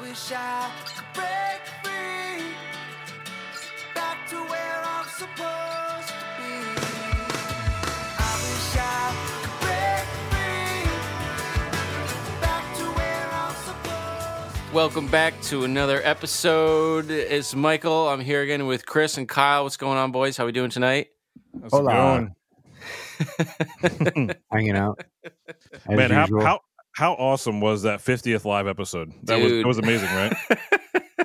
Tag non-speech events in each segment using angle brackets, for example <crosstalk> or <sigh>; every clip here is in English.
wish I could break free. Back to where I'm supposed to be. I wish I could break free. Back to where I'm supposed Welcome back to another episode. It's Michael. I'm here again with Chris and Kyle. What's going on, boys? How we doing tonight? How's Hola. it going? <laughs> <laughs> hanging out. As Man, how, usual. how how awesome was that 50th live episode? That was that was amazing, right?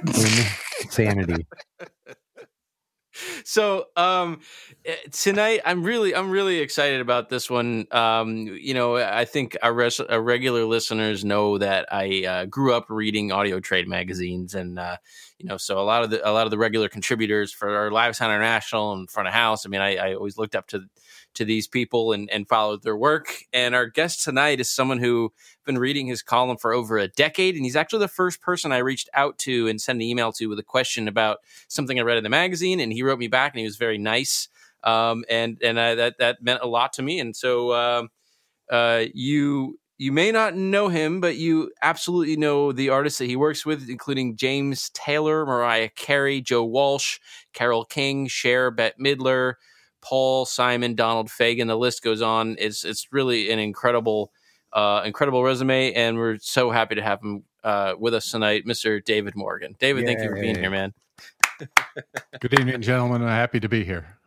<laughs> insanity. <laughs> so um eh, tonight i'm really i'm really excited about this one um you know i think our, res- our regular listeners know that i uh, grew up reading audio trade magazines and uh you know so a lot of the a lot of the regular contributors for our live sound international and front of house i mean i, I always looked up to to these people and, and followed their work and our guest tonight is someone who has been reading his column for over a decade and he's actually the first person i reached out to and sent an email to with a question about something I read in the magazine, and he wrote me back, and he was very nice, um, and and I, that that meant a lot to me. And so um, uh, you you may not know him, but you absolutely know the artists that he works with, including James Taylor, Mariah Carey, Joe Walsh, Carole King, Cher, Bette Midler, Paul Simon, Donald Fagen. The list goes on. It's it's really an incredible. Uh, incredible resume, and we're so happy to have him uh, with us tonight, Mr. David Morgan. David, thank you for being here, man. Good evening, gentlemen. I'm happy to be here.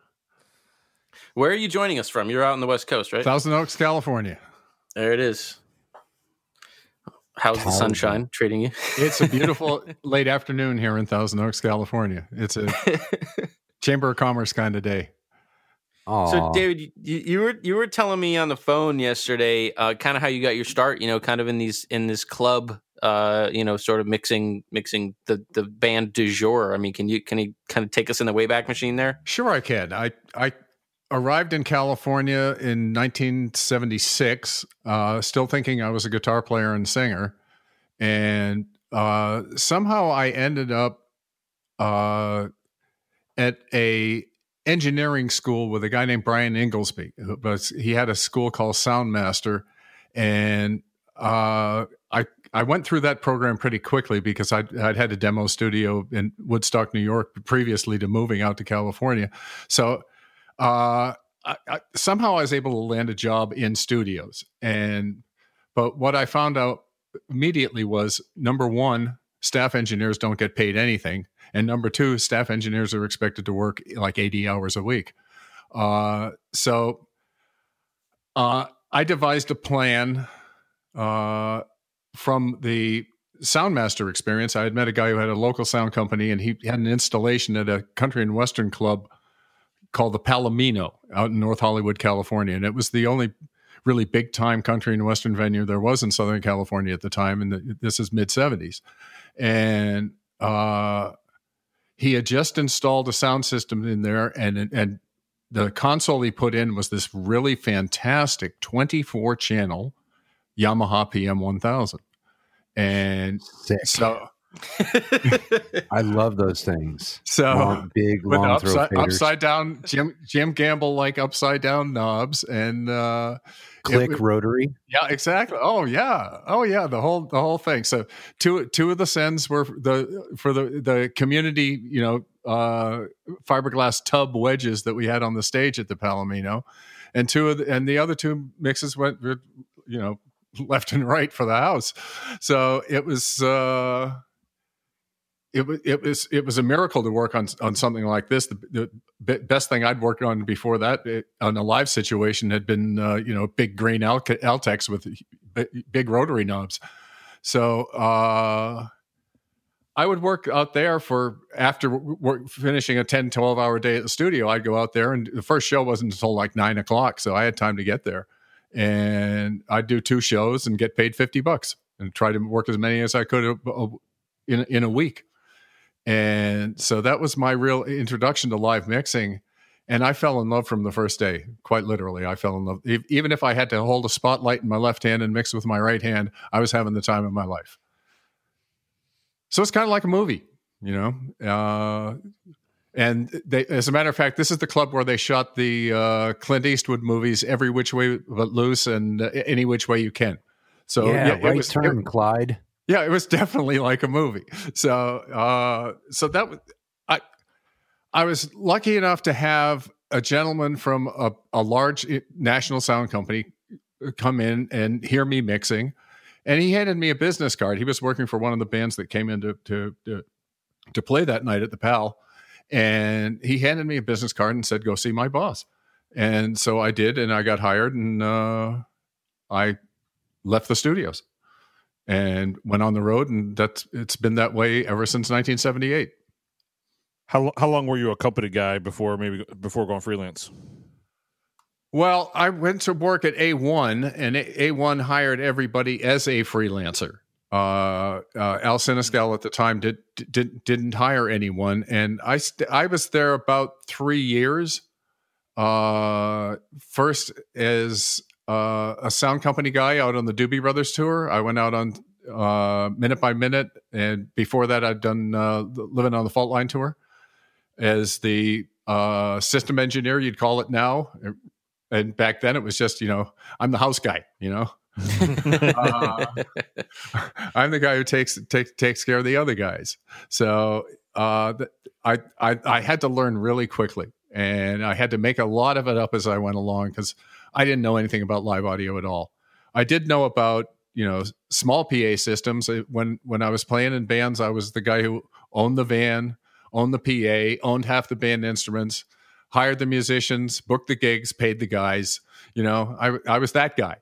Where are you joining us from? You're out on the West Coast, right? Thousand Oaks, California. There it is. How's the sunshine treating you? It's a <laughs> beautiful late afternoon here in Thousand Oaks, California. It's a <laughs> Chamber of Commerce kind of day. Oh, So, David, you, you were you were telling me on the phone yesterday, uh, kind of how you got your start. You know, kind of in these in this club. Uh, you know, sort of mixing mixing the the band du jour. I mean, can you can you kind of take us in the wayback machine there? Sure, I can. I I arrived in California in 1976, uh, still thinking I was a guitar player and singer, and uh, somehow I ended up uh, at a engineering school with a guy named Brian Inglesby. But he had a school called Soundmaster, and uh, I I went through that program pretty quickly because I'd, I'd had a demo studio in Woodstock, New York, previously to moving out to California. So uh, I, I, somehow I was able to land a job in studios. And but what I found out immediately was number one, staff engineers don't get paid anything, and number two, staff engineers are expected to work like eighty hours a week. Uh, so uh, I devised a plan uh, from the Soundmaster experience. I had met a guy who had a local sound company, and he had an installation at a country and western club called the Palomino out in North Hollywood, California, and it was the only really big time country and western venue there was in Southern California at the time, and this is mid '70s, and uh, he had just installed a sound system in there, and and the console he put in was this really fantastic 24 channel Yamaha PM 1000. And sick. so, <laughs> I love those things. so Long, big, with long upside, upside down Jim Jim Gamble like upside down knobs and uh click it- rotary. yeah exactly. Oh yeah. Oh yeah the whole the whole thing. So two two of the sends were the for the the community you know uh fiberglass tub wedges that we had on the stage at the Palomino. And two of the, and the other two mixes went you know left and right for the house. So it was uh it was it was it was a miracle to work on on something like this. The, the best thing I'd worked on before that it, on a live situation had been uh, you know big green Al- Altecs with big rotary knobs. So uh, I would work out there for after work, finishing a 10, 12 hour day at the studio. I'd go out there, and the first show wasn't until like nine o'clock, so I had time to get there. And I'd do two shows and get paid fifty bucks, and try to work as many as I could in in a week. And so that was my real introduction to live mixing. And I fell in love from the first day, quite literally. I fell in love. Even if I had to hold a spotlight in my left hand and mix with my right hand, I was having the time of my life. So it's kind of like a movie, you know? Uh, and they, as a matter of fact, this is the club where they shot the uh, Clint Eastwood movies, Every Which Way But Loose and uh, Any Which Way You Can. So yeah, it right was- it- turn, Clyde. Yeah, it was definitely like a movie. So, uh, so that was I. I was lucky enough to have a gentleman from a, a large national sound company come in and hear me mixing, and he handed me a business card. He was working for one of the bands that came in to to to, to play that night at the Pal, and he handed me a business card and said, "Go see my boss." And so I did, and I got hired, and uh, I left the studios and went on the road, and that's it's been that way ever since 1978. How how long were you a company guy before maybe before going freelance? Well, I went to work at A1, and A- A1 hired everybody as a freelancer. Uh, uh, Al Siniscal at the time did, did didn't hire anyone, and I st- I was there about three years. Uh, first as uh, a sound company guy out on the Doobie Brothers tour. I went out on uh, minute by minute, and before that, I'd done uh, living on the Fault Line tour as the uh, system engineer. You'd call it now, and back then it was just you know I'm the house guy. You know, <laughs> uh, <laughs> I'm the guy who takes takes takes care of the other guys. So uh, th- I, I I had to learn really quickly, and I had to make a lot of it up as I went along because I didn't know anything about live audio at all. I did know about you know small PA systems. When when I was playing in bands, I was the guy who owned the van, owned the PA, owned half the band instruments, hired the musicians, booked the gigs, paid the guys. You know, I I was that guy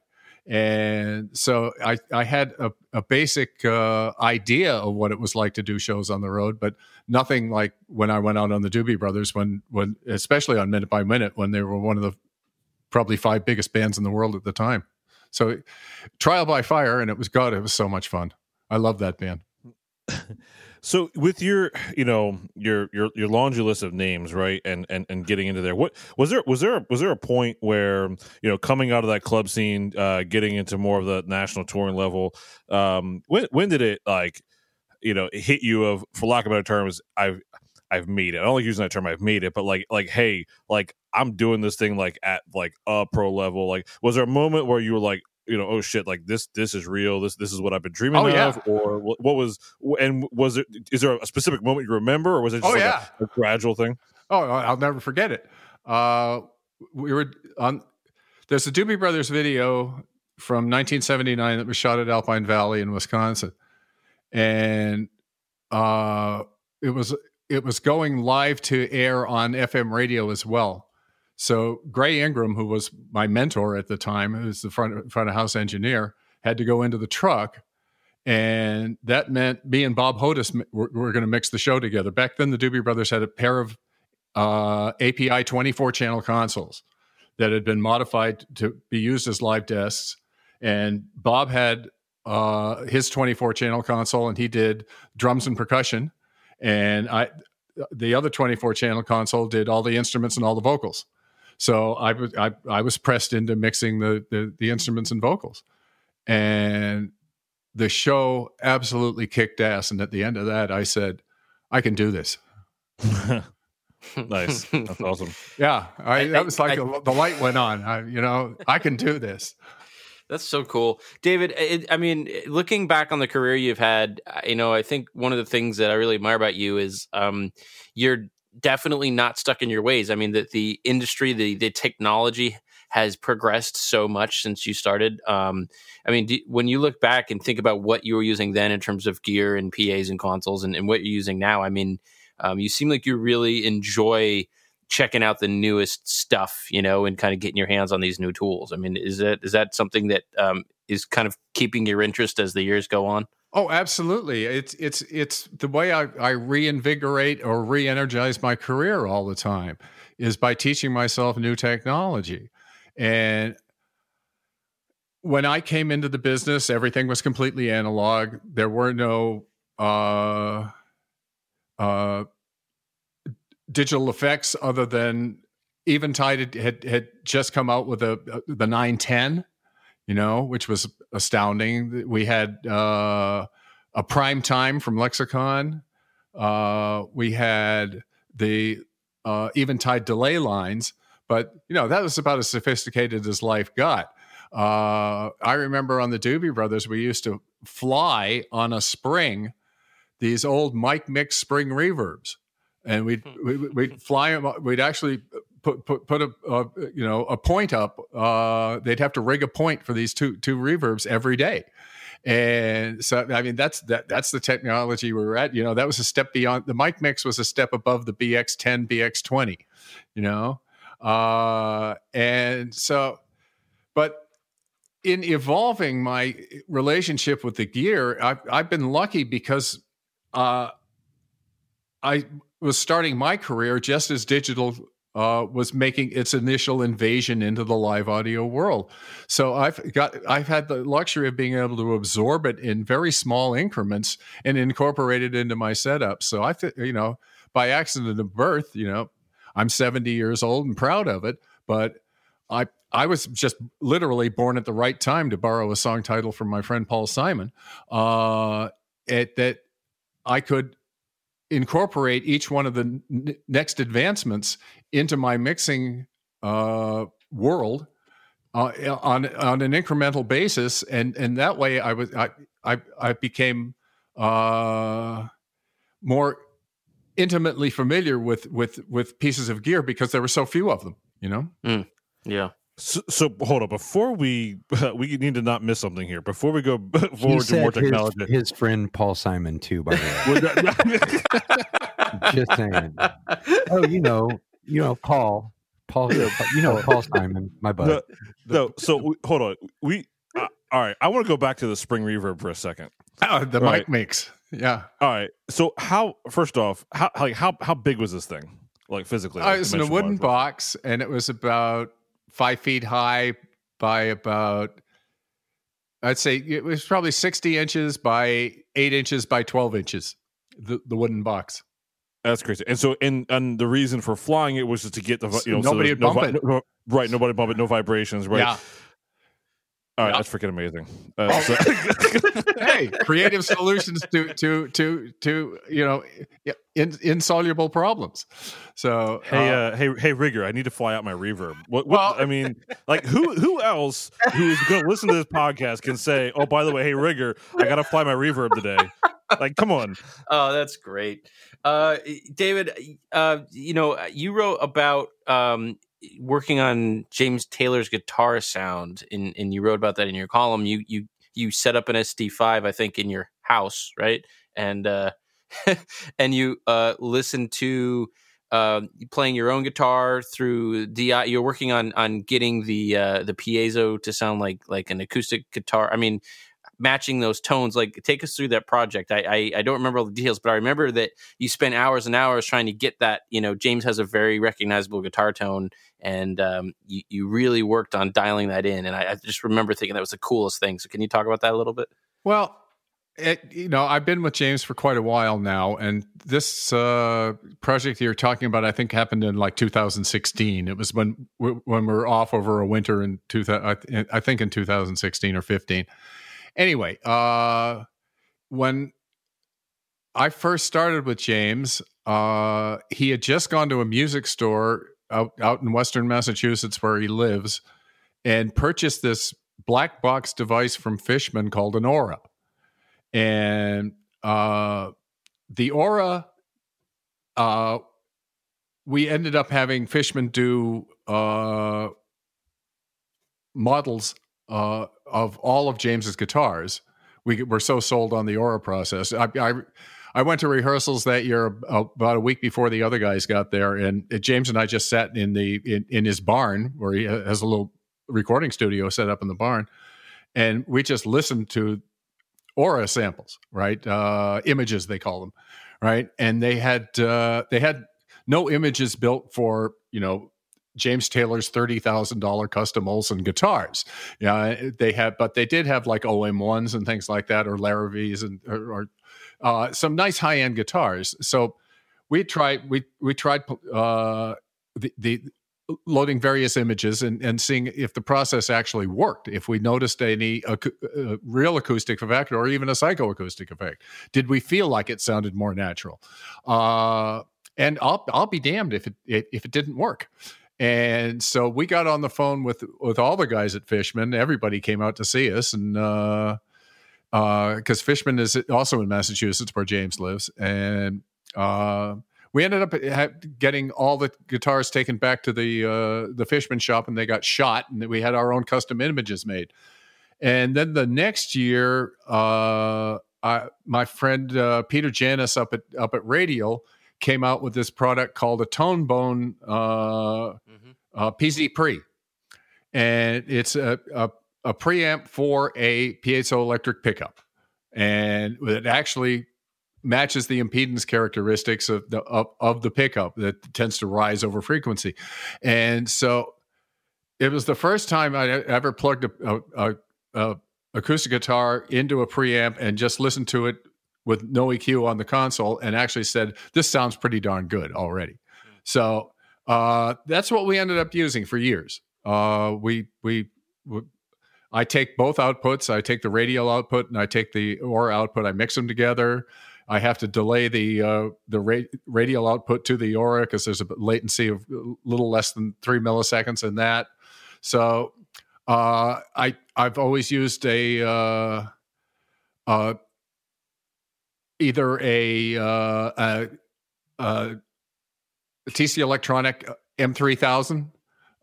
and so I, I had a, a basic uh, idea of what it was like to do shows on the road, but nothing like when I went out on the Doobie Brothers, when when especially on Minute by Minute, when they were one of the probably five biggest bands in the world at the time. So trial by fire, and it was God, it was so much fun. I love that band. <laughs> So with your, you know, your your your laundry list of names, right, and and and getting into there, what was there was there was there a point where you know coming out of that club scene, uh, getting into more of the national touring level, um, when when did it like, you know, hit you of, for lack of better terms, I've I've made it. I don't like using that term. I've made it, but like like hey, like I'm doing this thing like at like a pro level. Like, was there a moment where you were like, you know, oh shit, like this this is real. This this is what I've been dreaming Oh, yeah. of, or what, what was and was it? Is there a specific moment you remember, or was it just Oh, like yeah. a, a gradual thing? Oh, I'll never forget it. Uh, we were on. There's a Doobie Brothers video from 1979 that was shot at Alpine Valley in Wisconsin, and uh, it was it was going live to air on FM radio as well. So Gray Ingram, who was my mentor at the time, who was the front front of house engineer, had to go into the truck and that meant me and Bob Hodis were, were going to mix the show together. Back then, the Doobie Brothers had a pair of uh, API 24 channel consoles that had been modified to be used as live desks. And Bob had uh, his 24 channel console, and he did drums and percussion. And I, the other 24 channel console did all the instruments and all the vocals. So I was I, I was pressed into mixing the, the the instruments and vocals, and the show absolutely kicked ass. And at the end of that, I said, I can do this. <laughs> nice, that's awesome. Yeah, I, I- that was like I- the, the light went on. I, you know, I can do this. That's so cool, David. It, I mean, looking back on the career you've had, you know, I think one of the things that I really admire about you is um, you're definitely not stuck in your ways. I mean, that the industry, the the technology has progressed so much since you started. Um, I mean, do, when you look back and think about what you were using then in terms of gear and PAs and consoles, and, and what you're using now, I mean, um, you seem like you really enjoy checking out the newest stuff, you know, and kind of getting your hands on these new tools. I mean, is that is that something that um, is kind of keeping your interest as the years go on? Oh, absolutely. It's it's it's the way I, I reinvigorate or re-energize my career all the time is by teaching myself new technology. And when I came into the business, everything was completely analog. There were no uh, uh, digital effects other than Eventide had had just come out with a, the 910 you know, which was astounding. We had uh, a prime time from Lexicon. Uh, we had the uh, Eventide delay lines, but you know that was about as sophisticated as life got. Uh, I remember on the Doobie Brothers, we used to fly on a spring these old MicMix spring reverbs, and we'd we- we'd fly them. We'd actually put put put a, a you know a point up. Uh, they'd have to rig a point for these two two reverbs every day. And so, I mean, that's that. That's the technology we were at. You know, that was a step beyond. The MicMix was a step above the BX10, BX20. You know, uh, and so, but in evolving my relationship with the gear, I've I've been lucky because uh, I was starting my career just as digital uh, was making its initial invasion into the live audio world. So I've got I've had the luxury of being able to absorb it in very small increments and incorporate it into my setup. So I, you know, by accident of birth, you know, I'm 70 years old and proud of it, but I I was just literally born at the right time to borrow a song title from my friend Paul Simon. Uh, it, that I could incorporate each one of the n- next advancements into my mixing uh, world uh, on on an incremental basis, and and that way I was I I, I became uh, more intimately familiar with with with pieces of gear because there were so few of them. You know. Yeah. So, so hold on. Before we <laughs> we need to not miss something here. Before we go <laughs> forward to more his, technology. his friend Paul Simon too, by the way. <laughs> Just saying. Oh, you know, you know Paul, Paul, you know Paul Simon, my bud. No, no, so we, hold on. We uh, all right. I want to go back to the spring reverb for a second. Oh, the Right. mic makes Yeah. All right. So how? First off, how like how how big was this thing? Like physically, Uh, like, it was in a wooden dimension-wise? box, and it was about five feet high by about, I'd say it was probably 60 inches by eight inches by 12 inches, the, the wooden box. That's crazy. And so, and and the reason for flying it was just to get the you know so nobody would no bump it. no- right. Nobody bump it. No vibrations. Right. Yeah. All right. Yeah. That's freaking amazing. <laughs> Uh, so- <laughs> hey, creative solutions to, to, to, to, you know, in, insoluble problems. So, Hey, uh, uh, hey, hey, rigger! I need to fly out my reverb. What? what Well- I mean, like, who, who else who is going to listen to this podcast can say, "Oh, by the way, hey, rigger, I got to fly my reverb today." Like, come on. Oh, that's great. Uh, David, uh, you know, you wrote about um, working on James Taylor's guitar sound, and, and you wrote about that in your column. You you you set up an SD5, I think, in your house, right? And uh, <laughs> and you uh, listened to uh, playing your own guitar through DI. You're working on on getting the uh, the piezo to sound like like an acoustic guitar. I mean, matching those tones. Like, take us through that project. I, I I don't remember all the details, but I remember that you spent hours and hours trying to get that. You know, James has a very recognizable guitar tone, and um, you you really worked on dialing that in. And I, I just remember thinking that was the coolest thing. So, can you talk about that a little bit? Well, it, you know, I've been with James for quite a while now, and this uh, project you're talking about, I think, happened in like 2016. It was when when we were off over a winter in 2000, I think in 2016 or 15. Anyway, uh, when I first started with James, uh, he had just gone to a music store out out in Western Massachusetts where he lives, and purchased this black box device from Fishman called an Aura. And uh, the Aura, uh, we ended up having Fishman do uh, models uh, of all of James's guitars. We were so sold on the Aura process. I, I, I went to rehearsals that year about a week before the other guys got there, and uh, James and I just sat in the in, in his barn where he has a little recording studio set up in the barn, and we just listened to aura samples, right? Uh, images they call them, right? And they had uh, they had no images built for you know James Taylor's thirty thousand dollar custom Olson guitars. Yeah, they had, but they did have like OM ones and things like that, or Larrivees and or, or uh, some nice high end guitars. So we tried we we tried uh, the the loading various images and, and seeing if the process actually worked, if we noticed any uh, real acoustic effect or even a psychoacoustic effect. Did we feel like it sounded more natural? Uh, and I'll I'll be damned if it if it didn't work. And so we got on the phone with with all the guys at Fishman. Everybody came out to see us, and uh, because Fishman is also in Massachusetts where James lives, and uh, we ended up ha- getting all the guitars taken back to the uh, the Fishman shop, and they got shot, and we had our own custom images made. And then the next year, uh, I, my friend uh, Peter Janis up at up at Radial came out with this product called a Tone Bone uh, uh, PZ Pre, and it's a, a a preamp for a piezoelectric pickup, and it actually matches the impedance characteristics of the of, of the pickup that tends to rise over frequency, and so it was the first time I ever plugged a, a, a acoustic guitar into a preamp and just listened to it with no EQ on the console and actually said, "This sounds pretty darn good already." So uh, that's what we ended up using for years. Uh, we, we we I take both outputs. I take the radial output and I take the Aura output. I mix them together. I have to delay the uh, the ra- radial output to the Aura because there's a latency of a little less than three milliseconds in that. So uh, I I've always used a uh, uh, either a, uh, a, a TC Electronic M3000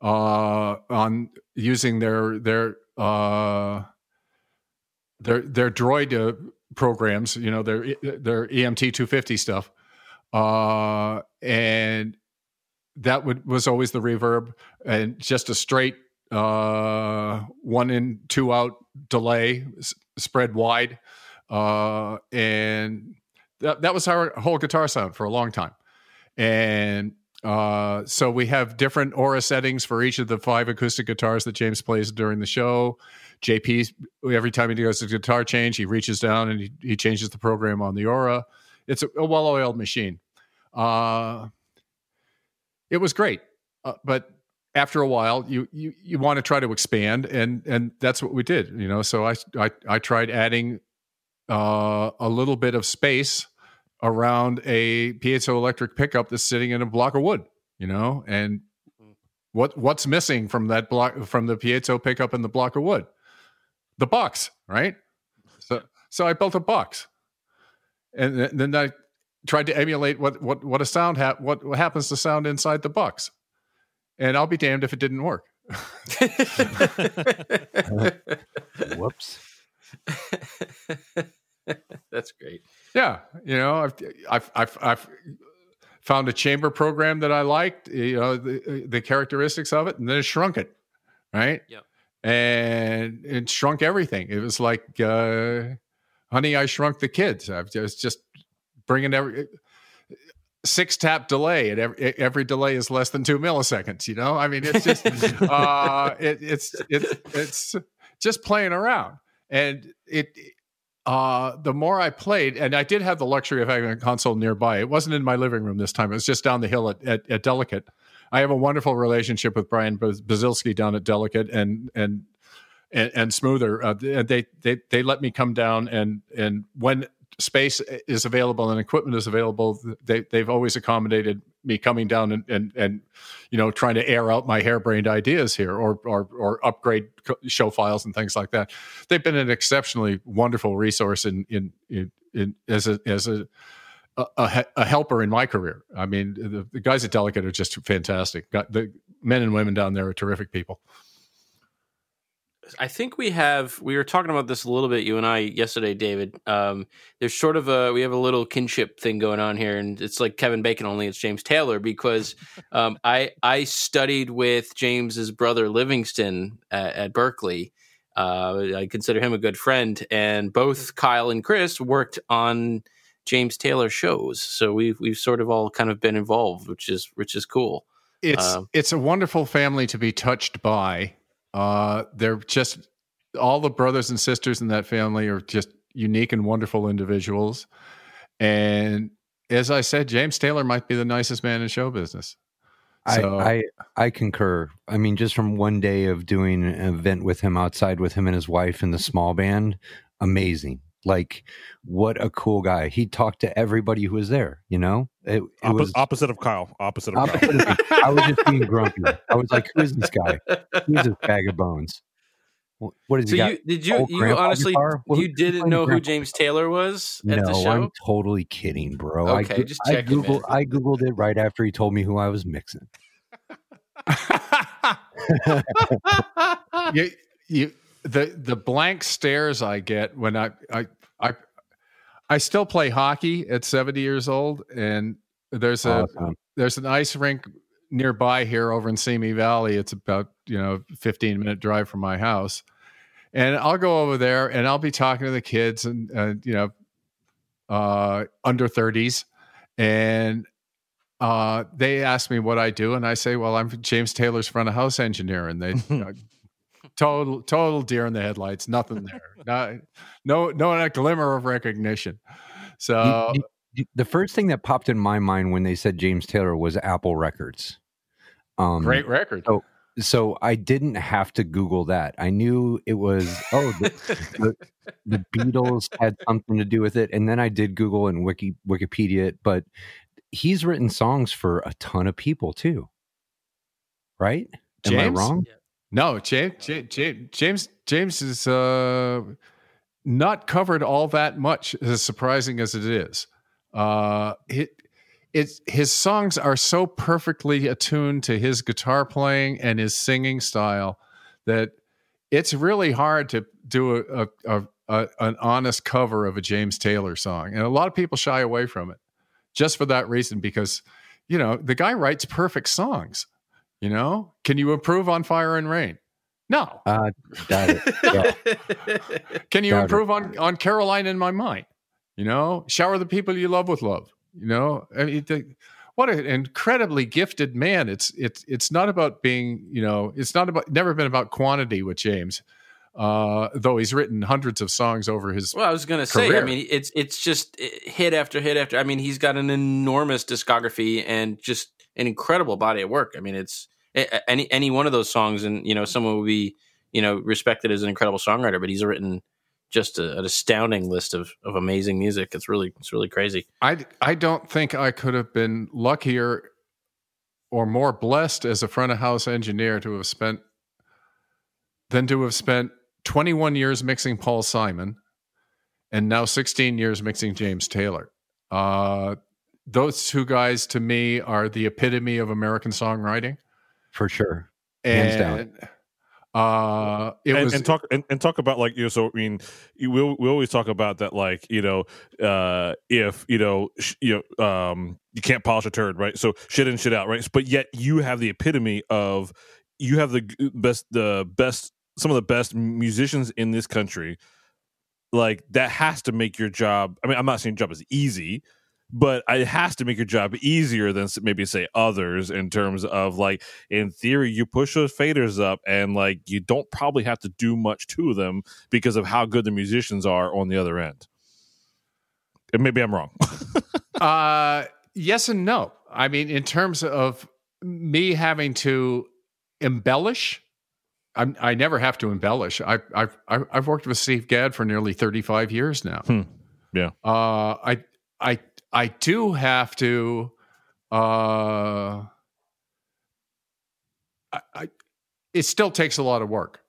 uh, on using their their uh, their their droid uh, programs, you know, their their EMT 250 stuff, uh, and that would was always the reverb and just a straight uh, one in two out delay s- spread wide, uh, and that that was our whole guitar sound for a long time, and uh, so we have different aura settings for each of the five acoustic guitars that James plays during the show. JP, every time he does a guitar change, he reaches down and he, he changes the program on the aura. It's a, a well-oiled machine. Uh, it was great, uh, but after a while, you you you want to try to expand, and and that's what we did. You know, so I I, I tried adding uh, a little bit of space around a piezoelectric pickup that's sitting in a block of wood, you know, and what what's missing from that block from the piezo pickup in the block of wood? The box, right? <laughs> So so I built a box, and th- then I tried to emulate what what what a sound ha- what, what happens to sound inside the box, and I'll be damned if it didn't work. <laughs> <laughs> Whoops. <laughs> That's great. Yeah, you know, I've I've I've, I've found a chamber program that I liked, you know, the, the characteristics of it, and then it shrunk it, right? Yeah, And it shrunk everything. It was like, uh, honey, I shrunk the kids. I was just bringing every six tap delay, and every every delay is less than two milliseconds. You know, I mean, it's just <laughs> uh, it, it's it's it's just playing around, and it uh, the more I played, and I did have the luxury of having a console nearby. It wasn't in my living room this time. It was just down the hill at, at, at Delicate. I have a wonderful relationship with Brian Bazilski down at Delicate and and and, and Smoother. Uh, they they they let me come down and and when space eh, is available and equipment is available, they they've always accommodated me coming down and and and you know trying to air out my harebrained ideas here or or or upgrade show files and things like that. They've been an exceptionally wonderful resource in in in, in as a as a a, a, helper in my career. I mean, the, the guys at Delicate are just fantastic. The men and women down there are terrific people. I think we have we were talking about this a little bit you and I yesterday David. Um, there's sort of a we have a little kinship thing going on here and it's like Kevin Bacon only it's James Taylor because <laughs> um, I I studied with James's brother Livingston at, at Berklee. Uh, I consider him a good friend and both Kyle and Chris worked on James Taylor shows. So we've we've sort of all kind of been involved which is which is cool. It's Um, it's a wonderful family to be touched by uh, they're just all the brothers and sisters in that family are just unique and wonderful individuals. And as I said, James Taylor might be the nicest man in show business. So- I, I I concur. I mean, just from one day of doing an event with him outside with him and his wife and the small band, amazing. Like, what a cool guy. He talked to everybody who was there. You know, it, it Oppo- was opposite of Kyle. Opposite of Kyle. of. I was just being grumpy. I was like, "Who is this guy? Who's this <laughs> bag of bones?" Wh- What did So you you got? did you old you grandpa honestly? What- you didn't playing know who? James Taylor was at no, the show? I'm totally kidding, bro. I Okay, goo- just I checking, man. googled, I googled it right after he told me who I was mixing. <laughs> <laughs> you, you, the the blank stares I get when I I I I still play hockey at 70 years old, and there's a Awesome. there's an ice rink nearby here over in Simi Valley. It's about you know 15 minute drive from my house, and I'll go over there and I'll be talking to the kids and uh, you know uh, under 30s, and uh, they ask me what I do, and I say, well, I'm James Taylor's front of house engineer, and they. <laughs> You know, Total, total deer in the headlights. Nothing there. Not, no, no, not glimmer of recognition. So, the first thing that popped in my mind when they said James Taylor was Apple Records. Um, great record. oh, so I didn't have to Google that. I knew it was oh the, the, the Beatles had something to do with it, and then I did Google and Wiki Wikipedia it. But he's written songs for a ton of people too, right? Am I James? wrong? No, James, James, James, is uh, not covered all that much, as surprising as it is. Uh, it, it's his songs are so perfectly attuned to his guitar playing and his singing style that it's really hard to do a, a, a an honest cover of a James Taylor song, and a lot of people shy away from it just for that reason because you know the guy writes perfect songs. You know, can you improve on Fire and Rain? No. Uh, got it. Yeah. <laughs> Can you Doubt it. improve on on Carolina in my mind? You know, shower the people you love with love. You know, I mean, the, what an incredibly gifted man. It's it's it's not about being. You know, it's not about never been about quantity with James. Uh, though he's written hundreds of songs over his. Well, I was gonna say. I mean, it's it's just eh, hit after hit after. I mean, he's got an enormous discography and just an incredible body of work. I mean, it's any any one of those songs, and you know, someone would be you know respected as an incredible songwriter, but he's written just a, an astounding list of of amazing music. It's really it's really crazy. I I don't think I could have been luckier or more blessed as a front of house engineer to have spent than to have spent 21 years mixing Paul Simon and now 16 years mixing James Taylor. Uh, those two guys to me are the epitome of American songwriting. For sure. Hands down. And uh, it and, was and talk and, and talk about like you know so i mean you- we we always talk about that like you know uh if you know sh- you know um you can't polish a turd right so shit in shit out right but yet you have the epitome of you have the best the best some of the best musicians in this country like that has to make your job i mean i'm not saying your job is easy but it has to make your job easier than maybe say others in terms of like in theory you push those faders up and like you don't probably have to do much to them because of how good the musicians are on the other end and maybe i'm wrong <laughs> Uh, yes and no. I mean, in terms of me having to embellish, I'm, I never have to embellish. I, I've I've worked with Steve Gadd for nearly 35 years now. Hmm. Yeah. Uh, I I I do have to. Uh, I, I it still takes a lot of work.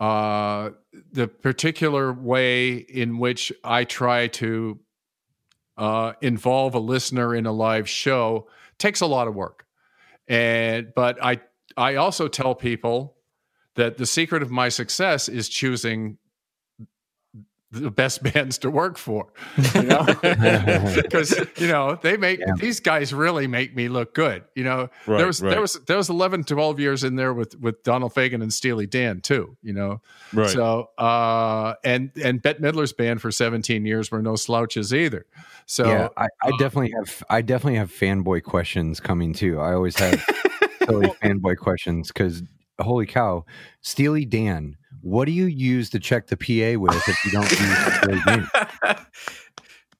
Uh, the particular way in which I try to uh, involve a listener in a live show takes a lot of work. And but I I also tell people that the secret of my success is choosing the best <laughs> bands to work for. You know? <laughs> <laughs> Because you know, they make Yeah. these guys really make me look good. You know, right, there was right, there was there was 11 12 years in there with with Donald Fagen and Steely Dan too, you know. right. So uh and and Bette Midler's band for 17 years were no slouches either. So yeah, I, I uh, definitely have I definitely have fanboy questions coming too. I always have silly fanboy questions because holy cow, Steely Dan, what do you use to check the PA with if you don't use Steely <laughs> Dan?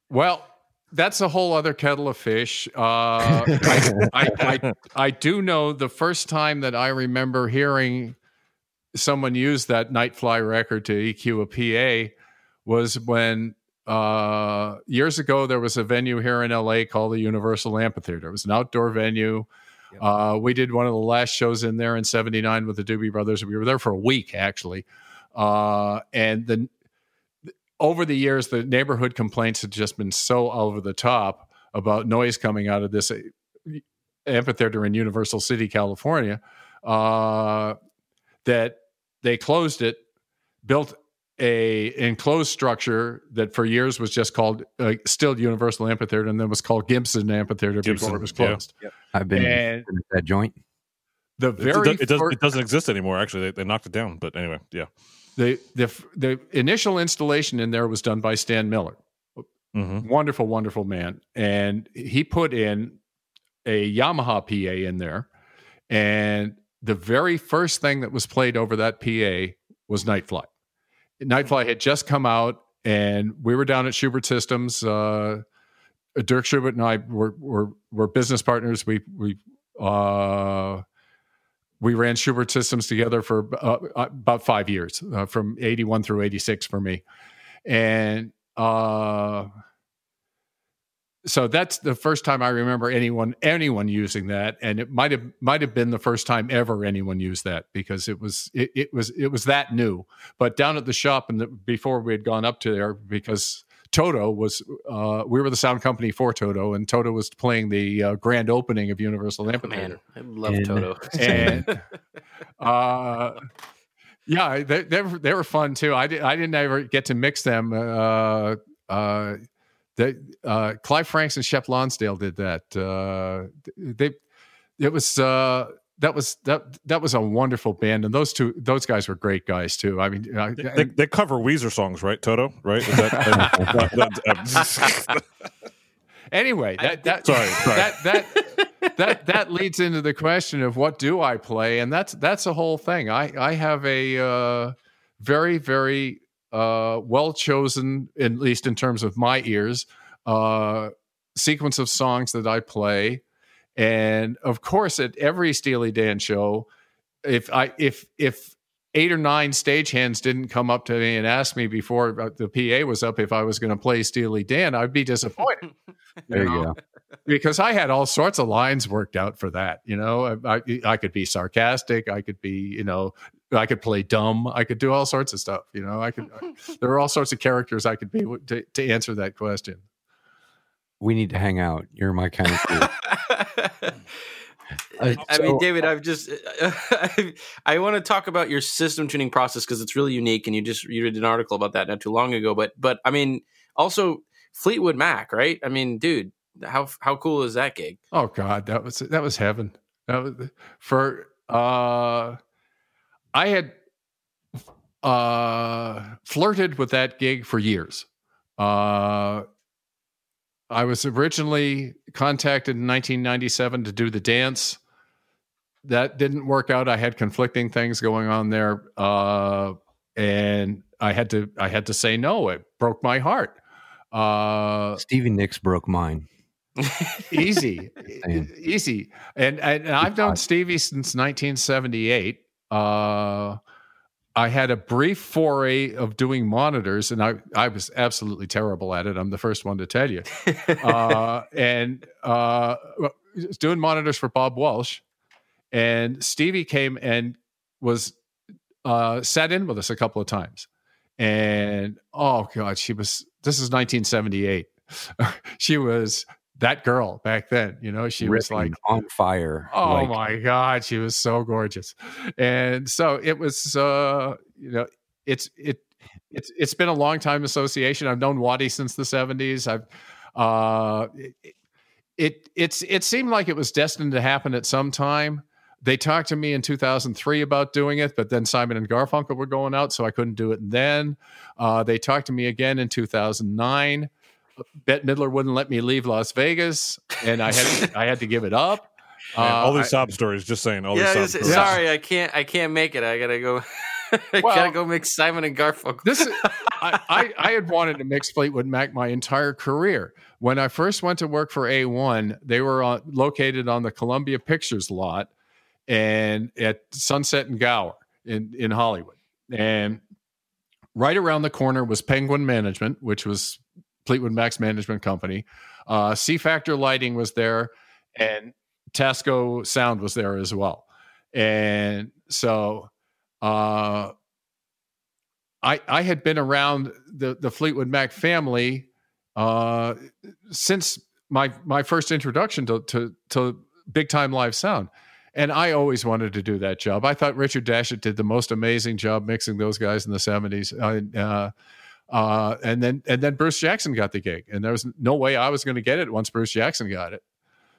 Well, that's a whole other kettle of fish. Uh, I, I, I, I do know the first time that I remember hearing someone use that Nightfly record to EQ a PA was when uh, years ago there was a venue here in LA called the Universal Amphitheater. It was an outdoor venue. Yep. Uh, we did one of the last shows in there in '79 with the Doobie Brothers. We were there for a week actually. Uh, and then over the years, the neighborhood complaints had just been so over the top about noise coming out of this uh, amphitheater in Universal City, California, uh, that they closed it, built a enclosed structure that for years was just called uh, still Universal Amphitheater, and then was called Gibson Amphitheater Gibson, before it was yeah. closed. I've been And- been at that joint. The It, very it, does, fir- it doesn't exist anymore. Actually, they, they knocked it down. But anyway, yeah. the the the initial installation in there was done by Stan Miller. hmm wonderful, wonderful man. And he put in a Yamaha PA in there. And the very first thing that was played over that PA was Nightfly. Nightfly had just come out, and we were down at Schubert Systems. Uh, Dirk Schubert and I were, were, were business partners. We, we, uh, we ran Schubert Systems together for uh, about five years, uh, from 81 through 86 for me. And uh, so that's the first time I remember anyone anyone using that, and it might have might have been the first time ever anyone used that because it was it, it was it was that new. But down at the shop and the, before we had gone up to there because Toto was uh, we were the sound company for Toto, and Toto was playing the uh, grand opening of Universal Amphitheater Man, I love And- Toto. <laughs> and uh, yeah, they, they were they were fun too. I did I didn't ever get to mix them. Uh, uh, they, uh, Clive Franks and Shep Lonsdale did that. Uh, they it was uh, that was that that was a wonderful band, and those two those guys were great guys too. I mean, I, They, they, they cover Weezer songs, right? Toto, right? Is that, that- that- anyway, that that Sorry, sorry. that that that that leads into the question of what do I play, and that's that's a whole thing. I I have a uh, very very uh, well chosen, at least in terms of my ears, uh, sequence of songs that I play, and of course at every Steely Dan show, if I if if eight or nine stagehands didn't come up to me and ask me before the PA was up if I was going to play Steely Dan, I'd be disappointed. <laughs> There you know? go. because I had all sorts of lines worked out for that. You know, I, I, I could be sarcastic. I could be, you know, I could play dumb. I could do all sorts of stuff. You know, I could. <laughs> there are all sorts of characters I could be to, to answer that question. We need to hang out. You're my kind of dude. <laughs> Uh, I mean, David, I've just <laughs> I, I want to talk about your system tuning process because it's really unique, and you just you read an article about that not too long ago. But but I mean, also Fleetwood Mac, right? I mean, dude, how how cool is that gig? Oh God, that was that was heaven. That was for uh, I had uh flirted with that gig for years. Uh, I was originally contacted in 1997 to do the dance. That didn't work out. I had conflicting things going on there, uh, and I had to I had to say no. It broke my heart. Uh, Stevie Nicks broke mine. easy, <laughs> easy. And, and I've known Stevie since 1978. Uh, I had a brief foray of doing monitors, and I I was absolutely terrible at it. I'm the first one to tell you. <laughs> Uh, and uh, was doing monitors for Bob Walsh, and Stevie came and was uh, sat in with us a couple of times. And oh god, she was. This is 1978. <laughs> she was that girl back then. You know, she was like on fire. Oh like, my God, she was so gorgeous, and so it was. Uh, you know, it's it it's it's been a long time association. I've known Waddy since the seventies. I've uh, it, it it's it seemed like it was destined to happen at some time. They talked to me in 2003 about doing it, but then Simon and Garfunkel were going out, so I couldn't do it then. Uh, they talked to me again in 2009. Bette Midler wouldn't let me leave Las Vegas, and I had I had to give it up. <laughs> Man, all Uh, these sob stories. Just saying, all yeah, these sob stories. sorry, I can't I can't make it. I gotta go. <laughs> I Well- gotta go make Simon and Garfunkel. this is, I, I, <laughs> I had wanted to mix Fleetwood Mac my entire career. When I first went to work for A1, they were on, located on the Columbia Pictures lot and at Sunset and Gower in, in Hollywood. And right around the corner was Penguin Management, which was Fleetwood Mac's management company. Uh, C Factor Lighting was there, and Tasco Sound was there as well. And so uh, I I had been around the the Fleetwood Mac family uh, since my my first introduction to to, to big time live sound. And I always wanted to do that job. I thought Richard Dashut did the most amazing job mixing those guys in the seventies. Uh, uh, and then and then Bruce Jackson got the gig, and there was no way I was going to get it once Bruce Jackson got it.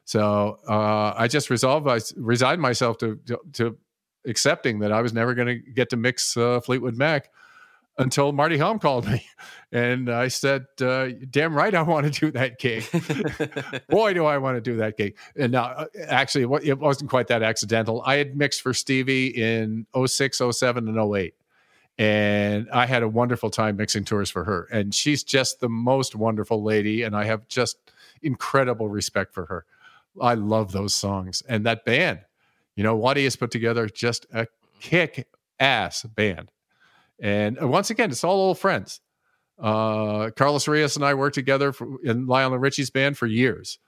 So uh, I just resolved, I resigned myself to, to, to accepting that I was never going to get to mix uh, Fleetwood Mac until Marty Helm called me, <laughs> and I said, uh, "Damn right, I want to do that gig. <laughs> Boy, do I want to do that gig!" And now, uh, actually, it wasn't quite that accidental. I had mixed for Stevie in 06, 07, and 08 and I had a wonderful time mixing tours for her. And she's just the most wonderful lady, and I have just incredible respect for her. I love those songs and that band. You know, Waddy has put together just a kick ass band. And uh, once again, it's all old friends. Uh, Carlos Rios and I worked together for, in Lionel Richie's band for years.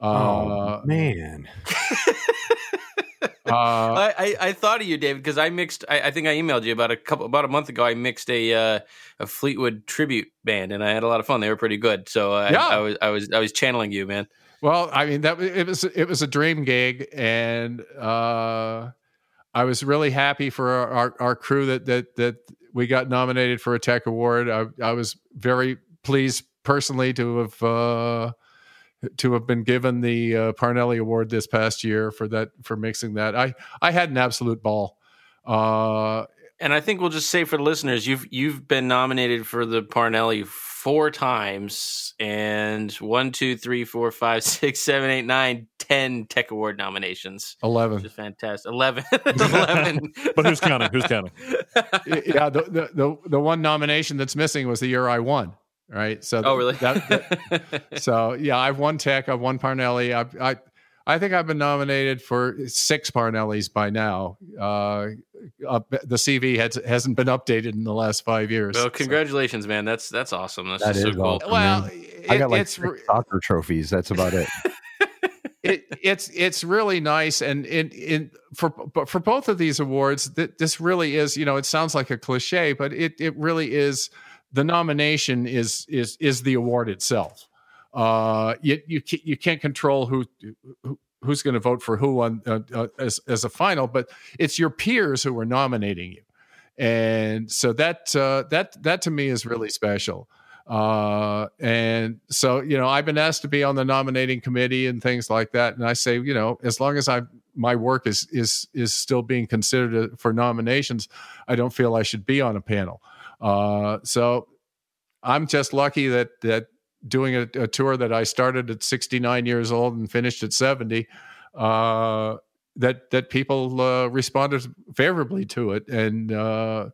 Uh, oh man. <laughs> uh, I, I, I thought of you, David, because I mixed. I, I, think I emailed you about a couple about a month ago. I mixed a uh, a Fleetwood tribute band, and I had a lot of fun. They were pretty good. So uh, yeah. I, I was I was I was channeling you, man. Well, I mean that it was it was a dream gig, and uh, I was really happy for our, our, our, crew that that that we got nominated for a Tech Award. I, I was very pleased personally to have uh, to have been given the uh, Parnelli Award this past year for that for mixing that. I I had an absolute ball. Uh, and I think we'll just say for the listeners, you've you've been nominated for the Parnelli four times and one, two, three, four, five, six, seven, eight, nine, ten Tech Award nominations. Eleven. Which is fantastic. Eleven. <laughs> Eleven. <laughs> but who's counting? Who's counting? <laughs> yeah, the, the, the the one nomination that's missing was the year I won. Right. So oh really? That, that, <laughs> so yeah, I've won Tech. I've won Parnelli. I I I think I've been nominated for six Parnellis by now. Uh, uh, the CV has, hasn't been updated in the last five years. Well, congratulations, so. man. That's that's awesome. That's that so cool. Awesome, well, it, I got like it's soccer trophies. That's about it. <laughs> it, it's it's really nice, and in in for for both of these awards, that this really is. You know, it sounds like a cliche, but it it really is. The nomination is is is the award itself. Uh, you you you can't control who, who who's going to vote for who on uh, uh, as as a final, but it's your peers who are nominating you, and so that uh, that that to me is really special. Uh, and so you know, I've been asked to be on the nominating committee and things like that, and I say, you know, as long as I my work is is is still being considered uh, for nominations, I don't feel I should be on a panel. Uh, so I'm just lucky that that doing a, a, tour that I started at 69 years old and finished at 70, uh, that that people uh, responded favorably to it, and uh,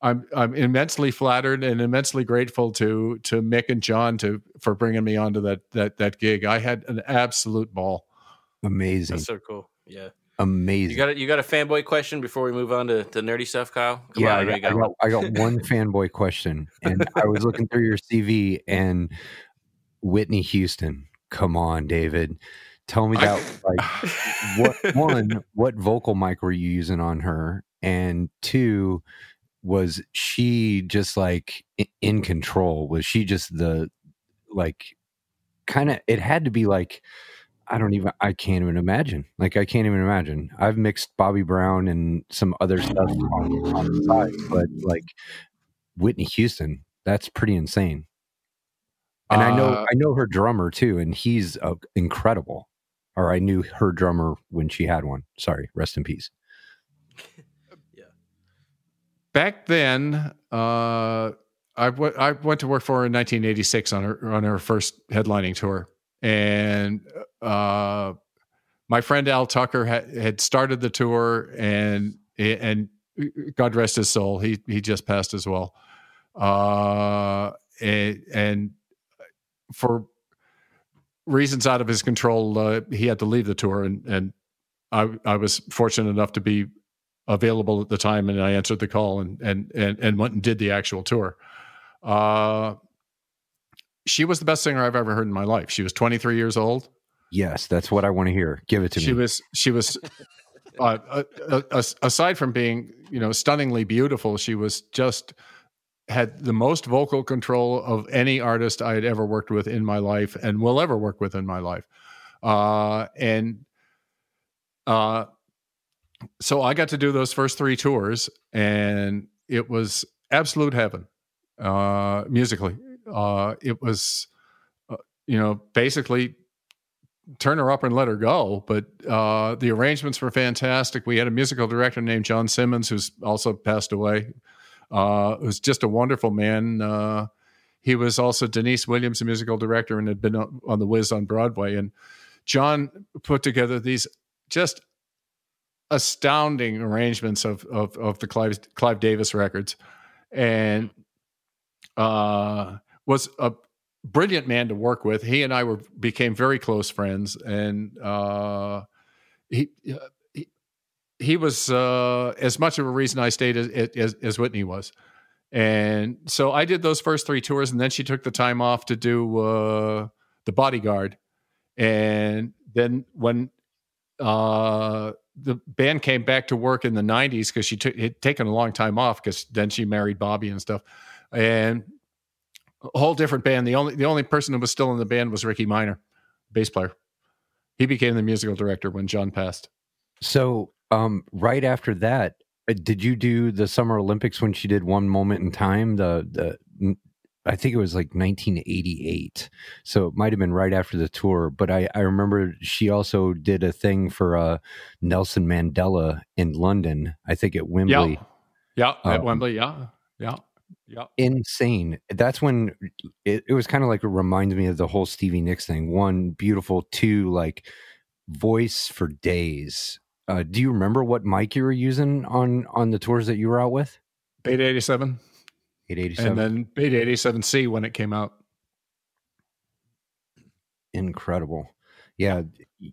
I'm I'm immensely flattered and immensely grateful to to Mick and John to for bringing me onto that that that gig. I had an absolute ball. Amazing. That's so cool. Yeah. Amazing. You got a, you got a fanboy question before we move on to, to nerdy stuff, Kyle? Come yeah, on, I, got, I, got, I got one <laughs> fanboy question, and I was looking through your CV, and Whitney Houston. Come on, David. Tell me that. <laughs> like, what one? What vocal mic were you using on her? And two, was she just like in control? Was she just the like kind of? It had to be like. I don't even I can't even imagine. Like I can't even imagine. I've mixed Bobby Brown and some other stuff on, on the side, but like Whitney Houston, that's pretty insane. And uh, I know uh I know her drummer too, and he's uh, incredible. Or I knew her drummer when she had one. Sorry, rest in peace. yeah. Back then, uh, I, w- I went to work for her in 1986 on her on her first headlining tour, and uh, my friend Al Tucker had, had started the tour, and and God rest his soul, he he just passed as well. Uh, and, and for reasons out of his control, uh, he had to leave the tour, and and I I was fortunate enough to be available at the time, and I answered the call and and and and went and did the actual tour. Uh, she was the best singer I've ever heard in my life. She was 23 years old. Yes, that's what I want to hear. Give it to she me. She was she was <laughs> uh, uh, uh, aside from being you know stunningly beautiful, she was just had the most vocal control of any artist I had ever worked with in my life and will ever work with in my life. Uh, and uh, so I got to do those first three tours, and it was absolute heaven uh, musically. Uh, it was, uh, you know, basically turn her up and let her go. But uh, the arrangements were fantastic. We had a musical director named John Simmons, who's also passed away, uh, who's just a wonderful man. Uh, he was also Deniece Williams, a musical director, and had been on the Wiz on Broadway. And John put together these just astounding arrangements of of, of the Clive, Clive Davis records, and uh, was a brilliant man to work with. He and I were became very close friends, and uh, he, he he was uh, as much of a reason I stayed as, as as Whitney was. And so I did those first three tours, and then she took the time off to do uh, the Bodyguard. And then when uh, the band came back to work in the 90s because she took had taken a long time off because then she married Bobby and stuff. And a whole different band. The only the only person who was still in the band was Rickey Minor, bass player. He became the musical director when John passed. So, um, right after that, uh, did you do the Summer Olympics when she did One Moment in Time? The the I think it was like 1988. So it might have been right after the tour. But I, I remember she also did a thing for uh, Nelson Mandela in London. I think at Wembley. Yeah, yeah, at Um, Wembley. Yeah, yeah, yeah. insane. That's when it, it was kind of like it reminds me of the whole Stevie Nicks thing. One, beautiful. Two, like voice for days. Uh, do you remember what mic you were using on on the tours that you were out with? Beta 87, 887. and then Beta 87C when it came out. Incredible. Yeah,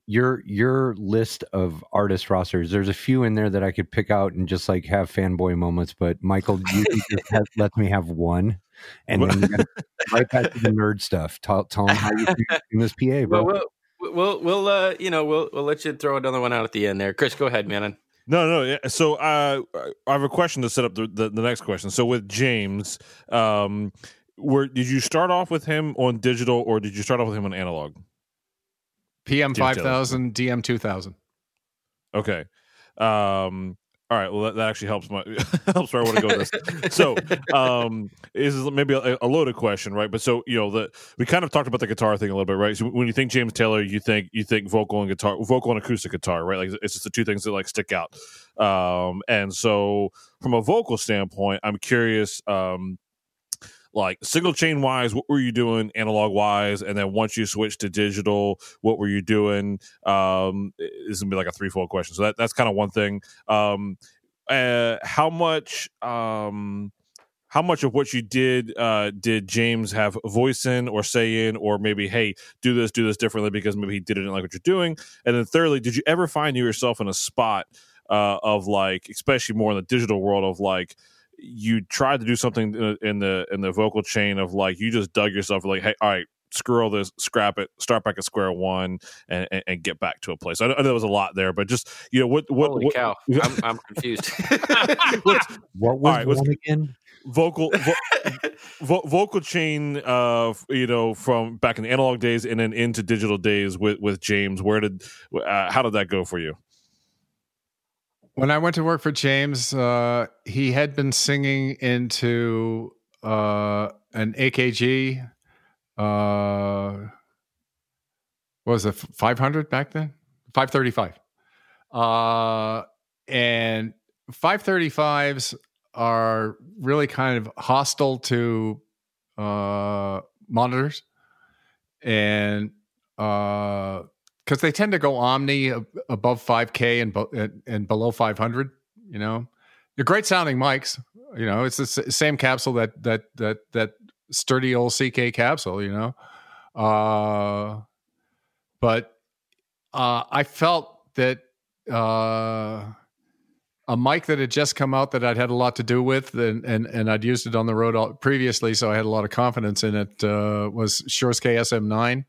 your your list of artist rosters. There's a few in there that I could pick out and just like have fanboy moments. But Michael, you just <laughs> let me have one, and then right back to the nerd stuff. Tell, tell them how you do <laughs> in this PA, bro. Well, we'll, we'll, we'll, uh, you know, we'll, we'll let you throw another one out at the end there. Chris, go ahead, man. No, no. yeah, So uh, I have a question to set up the, the, the next question. So with James, um, where did you start off with him on digital or did you start off with him on analog? PM Taylor. 5000, DM 2000. Okay. Um, all right. Well, that, that actually helps my <laughs> helps where I want to go with this. so, um, this is maybe a, a loaded question, right? But so you know, the we kind of talked about the guitar thing a little bit, right? So when you think James Taylor, you think you think vocal and guitar, vocal and acoustic guitar, right? Like it's just the two things that like stick out. Um, and so from a vocal standpoint, I'm curious. Um, like signal chain wise, what were you doing analog wise? And then once you switched to digital, what were you doing? Um, this is gonna be like a threefold question. So that, that's kind of one thing. Um, uh, how much, um, how much of what you did uh, did James have voice in or say in, or maybe, hey, do this, do this differently because maybe he didn't like what you're doing? And then thirdly, did you ever find yourself in a spot uh, of like, especially more in the digital world of like, you tried to do something in the- in the in the vocal chain of like you just dug yourself like hey all right screw all this scrap it start back at square one and, and, and get back to a place I know, I know there was a lot there but just you know what what, Holy what cow. <laughs> I'm, I'm confused. <laughs> what was right, let's- one again? vocal vo- <laughs> vo- vocal chain uh you know from back in the analog days and then into digital days with with James where did uh, how did that go for you When I went to work for James, uh, he had been singing into uh, an AKG. Uh, what was it 500 back then? 535. Uh, and 535s are really kind of hostile to uh, monitors. And uh, because they tend to go omni above 5k and, and below 500 you know they're great sounding mics you know it's the same capsule that that that that sturdy old ck capsule you know uh but uh i felt that uh a mic that had just come out that I'd had a lot to do with, and and, and I'd used it on the road all, previously, so I had a lot of confidence in it. Uh, was Shure's KSM9.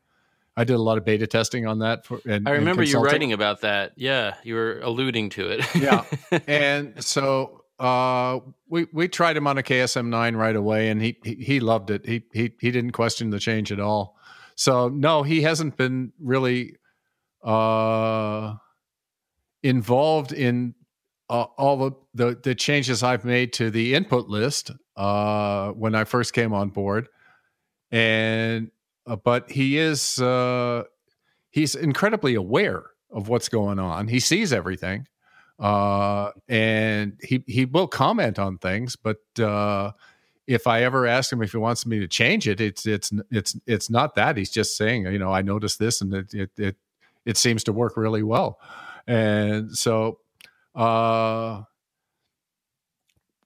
I did a lot of beta testing on that. For, and, I remember you writing about that. Yeah, you were alluding to it. Yeah. <laughs> and so uh, we we tried him on a KSM nine right away, and he, he he loved it. He he he didn't question the change at all. So no, he hasn't been really uh, involved in uh, all the, the the changes I've made to the input list uh, when I first came on board, and uh, but he is uh, he's incredibly aware of what's going on. He sees everything, uh, and he he will comment on things. But uh, if I ever ask him if he wants me to change it, it's it's it's it's not that. He's just saying, you know, I noticed this, and it it it, it seems to work really well, and so. Uh,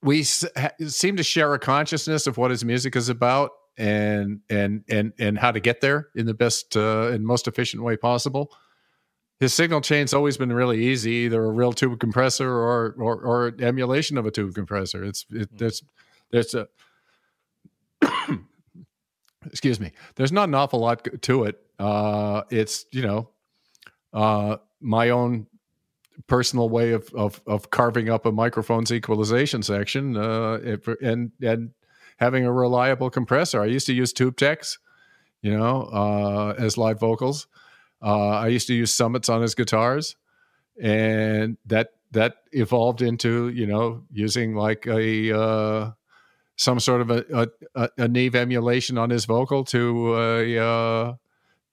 we s- ha- seem to share a consciousness of what his music is about and and and and how to get there in the best uh, and most efficient way possible. His signal chain's always been really easy, either a real tube compressor or or, or emulation of a tube compressor. It's it, there's there's a <coughs> excuse me. There's not an awful lot to it. Uh, it's you know uh, my own personal way of, of of carving up a microphone's equalization section uh, and and having a reliable compressor. I used to use Tube Techs, you know, uh, as live vocals. Uh, I used to use Summits on his guitars, and that that evolved into you know using like a uh, some sort of a, a, a Neve emulation on his vocal to a uh,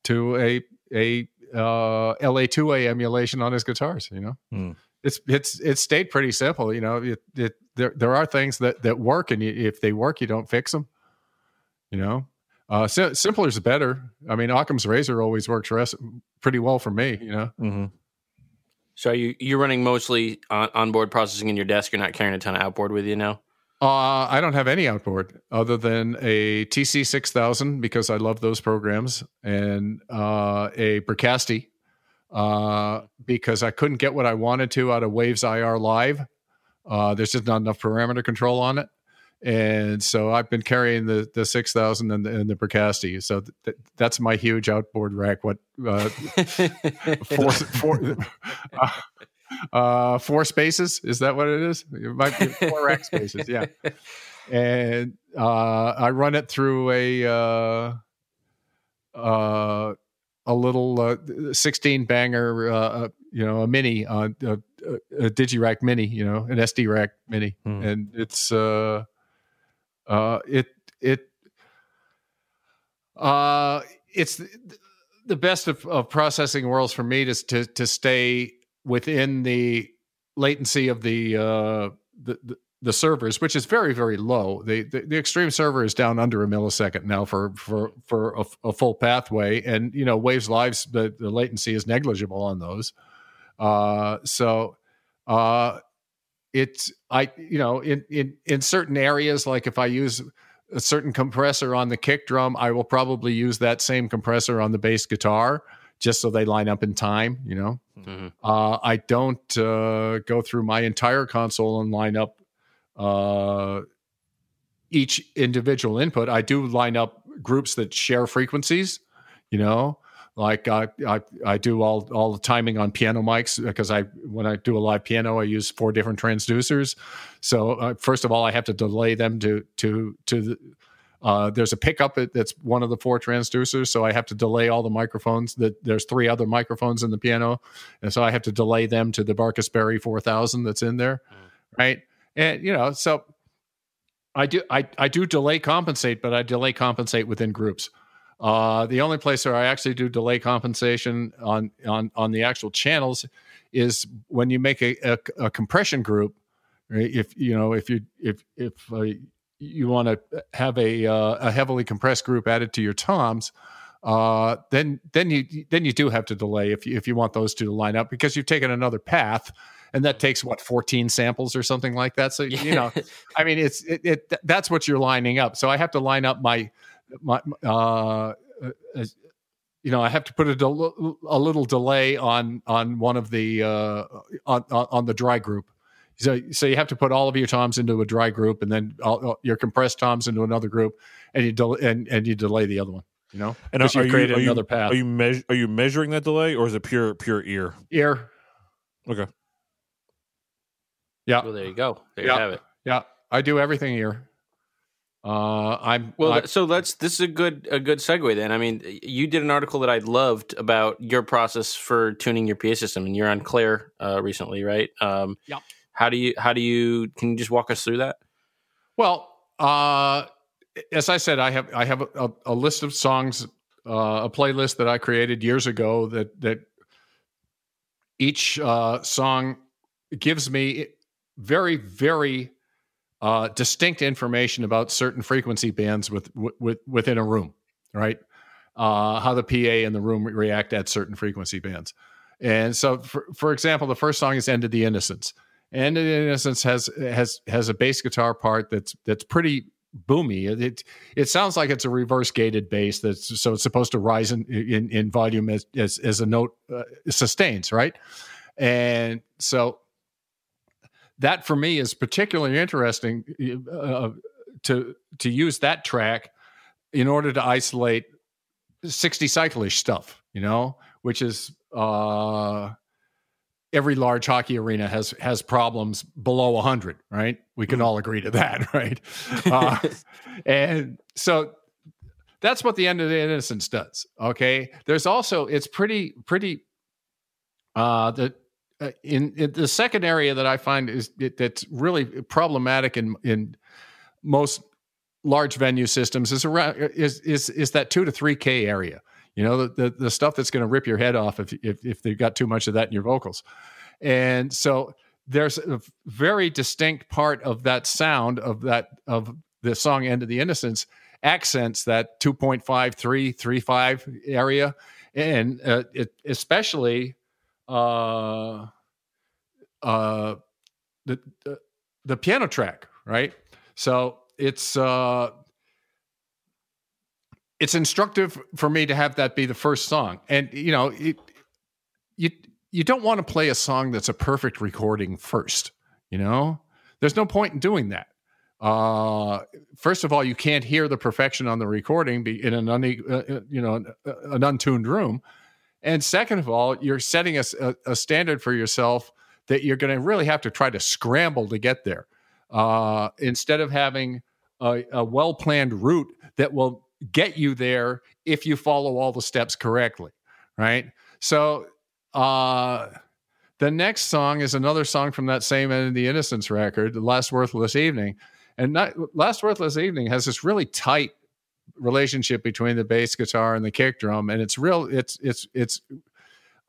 to a a uh, LA2A emulation on his guitars. You know, Hmm. It's it's it's stayed pretty simple. You know, it, it there there are things that that work, and you, if they work, you don't fix them. You know, uh, si- simpler is better. I mean, Occam's razor always works res- pretty well for me. You know, hmm So are you you're running mostly on onboard processing in your desk. You're not carrying a ton of outboard with you now. Uh, I don't have any outboard other than a TC six thousand because I love those programs, and uh, a Bricasti uh, because I couldn't get what I wanted to out of Waves IR Live. Uh, there's just not enough parameter control on it, and so I've been carrying the the six thousand and the, and the Bricasti. So th- th- that's my huge outboard rack. What uh, <laughs> four, four, uh, <laughs> uh, four spaces. Is that what it is? It might be four rack spaces. Yeah. And uh, I run it through a uh, uh, a little uh, 16 banger, uh, you know, a mini, uh, a, a Digirack mini, you know, an SD rack mini, Hmm. and it's uh, uh, it it uh, it's the, the best of, of processing worlds for me to to to stay within the latency of the uh, the, the the servers, which is very very low. The, the the extreme server is down under a millisecond now for for for a, a full pathway, and you know Waves Lives the, the latency is negligible on those. Uh, so uh, it's I you know in in in certain areas like if I use a certain compressor on the kick drum, I will probably use that same compressor on the bass guitar just so they line up in time. You know, Mhm. uh, I don't uh, go through my entire console and line up uh, each individual input. I do line up groups that share frequencies. You know, like I I, I do all all the timing on piano mics because I when I do a live piano I use four different transducers. So uh, first of all, I have to delay them to to to the. Uh, there's a pickup that's one of the four transducers, so I have to delay all the microphones. That there's three other microphones in the piano, and so I have to delay them to the Barcus-Berry 4000 that's in there, right? And you know, so I do I I do delay compensate, but I delay compensate within groups. Uh, the only place where I actually do delay compensation on on on the actual channels is when you make a, a, a compression group. Right? If you know if you if if uh, you want to have a uh, a heavily compressed group added to your toms, uh, then then you then you do have to delay if you if you want those two to line up because you've taken another path, and that takes what fourteen samples or something like that. So you know, <laughs> I mean, it's it, it that's what you're lining up. So I have to line up my my uh, uh, you know I have to put a, del- a little delay on on one of the uh, on on on the dry group. So so you have to put all of your toms into a dry group, and then all, your compressed toms into another group, and you del- and and you delay the other one. You know, And are, you've you, created are you another path. are you meas- are you measuring that delay or is it pure pure ear? ear. Okay. Yeah. Well, there you go. There Yeah. you have it. Yeah. I do everything here. Uh, I'm Well, I- so let's. This is a good a good segue then. I mean, you did an article that I loved about your process for tuning your PA system, and you're on Clair uh, recently, right? Um, Yep. How do you? How do you? Can you just walk us through that? Well, uh, as I said, I have I have a, a list of songs, uh, a playlist that I created years ago. That that each uh, song gives me very very uh, distinct information about certain frequency bands with, with within a room, right? Uh, how the PA in the room react at certain frequency bands. And so, for, for example, the first song is "End of the Innocence." "End of the Innocence" has has has a bass guitar part that's that's pretty boomy. It it, it sounds like it's a reverse gated bass that's so it's supposed to rise in in, in volume as, as as a note uh, sustains, right? And so that for me is particularly interesting uh, to to use that track in order to isolate 60 cyclish stuff, you know, which is uh every large hockey arena has has problems below 100 right? We can all agree to that <laughs> right? <laughs> Uh, and so that's what the end of the innocence does okay? There's also it's pretty pretty uh the uh, in, in the second area that i find is that's really problematic in in most large venue systems is around is is is that 2 to 3k area. You know the the, the stuff that's going to rip your head off if, if if they've got too much of that in your vocals. And so there's a very distinct part of that sound of that of the song end of the innocence accents that 2.53 35 area. And uh, it, especially uh uh the, the the piano track right? So it's uh it's instructive for me to have that be the first song. And you know it, you you don't want to play a song that's a perfect recording first you know? There's no point in doing that. Uh first of all you can't hear the perfection on the recording in an un, uh, you know an, an untuned room and second of all you're setting a, a, a standard for yourself that you're going to really have to try to scramble to get there. Uh instead of having a, a well planned route that will get you there if you follow all the steps correctly right? So uh the next song is another song from that same end of the innocence record the last worthless evening. And not, last worthless evening has this really tight relationship between the bass guitar and the kick drum and it's real it's it's it's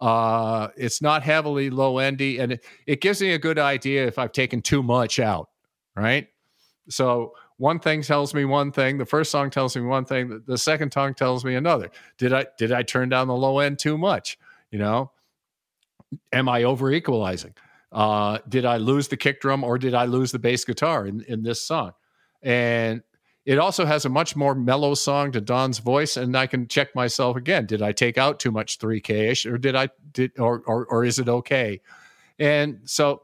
uh it's not heavily low endy and it, it gives me a good idea if i've taken too much out right? So one thing tells me one thing the first song tells me one thing the, the second song tells me another. Did i did i turn down the low end too much you know? Am i over equalizing uh did i lose the kick drum or did i lose the bass guitar in in this song? And it also has a much more mellow song to Don's voice, and I can check myself again. Did I take out too much 3K ish, or did I did or, or or is it okay? And so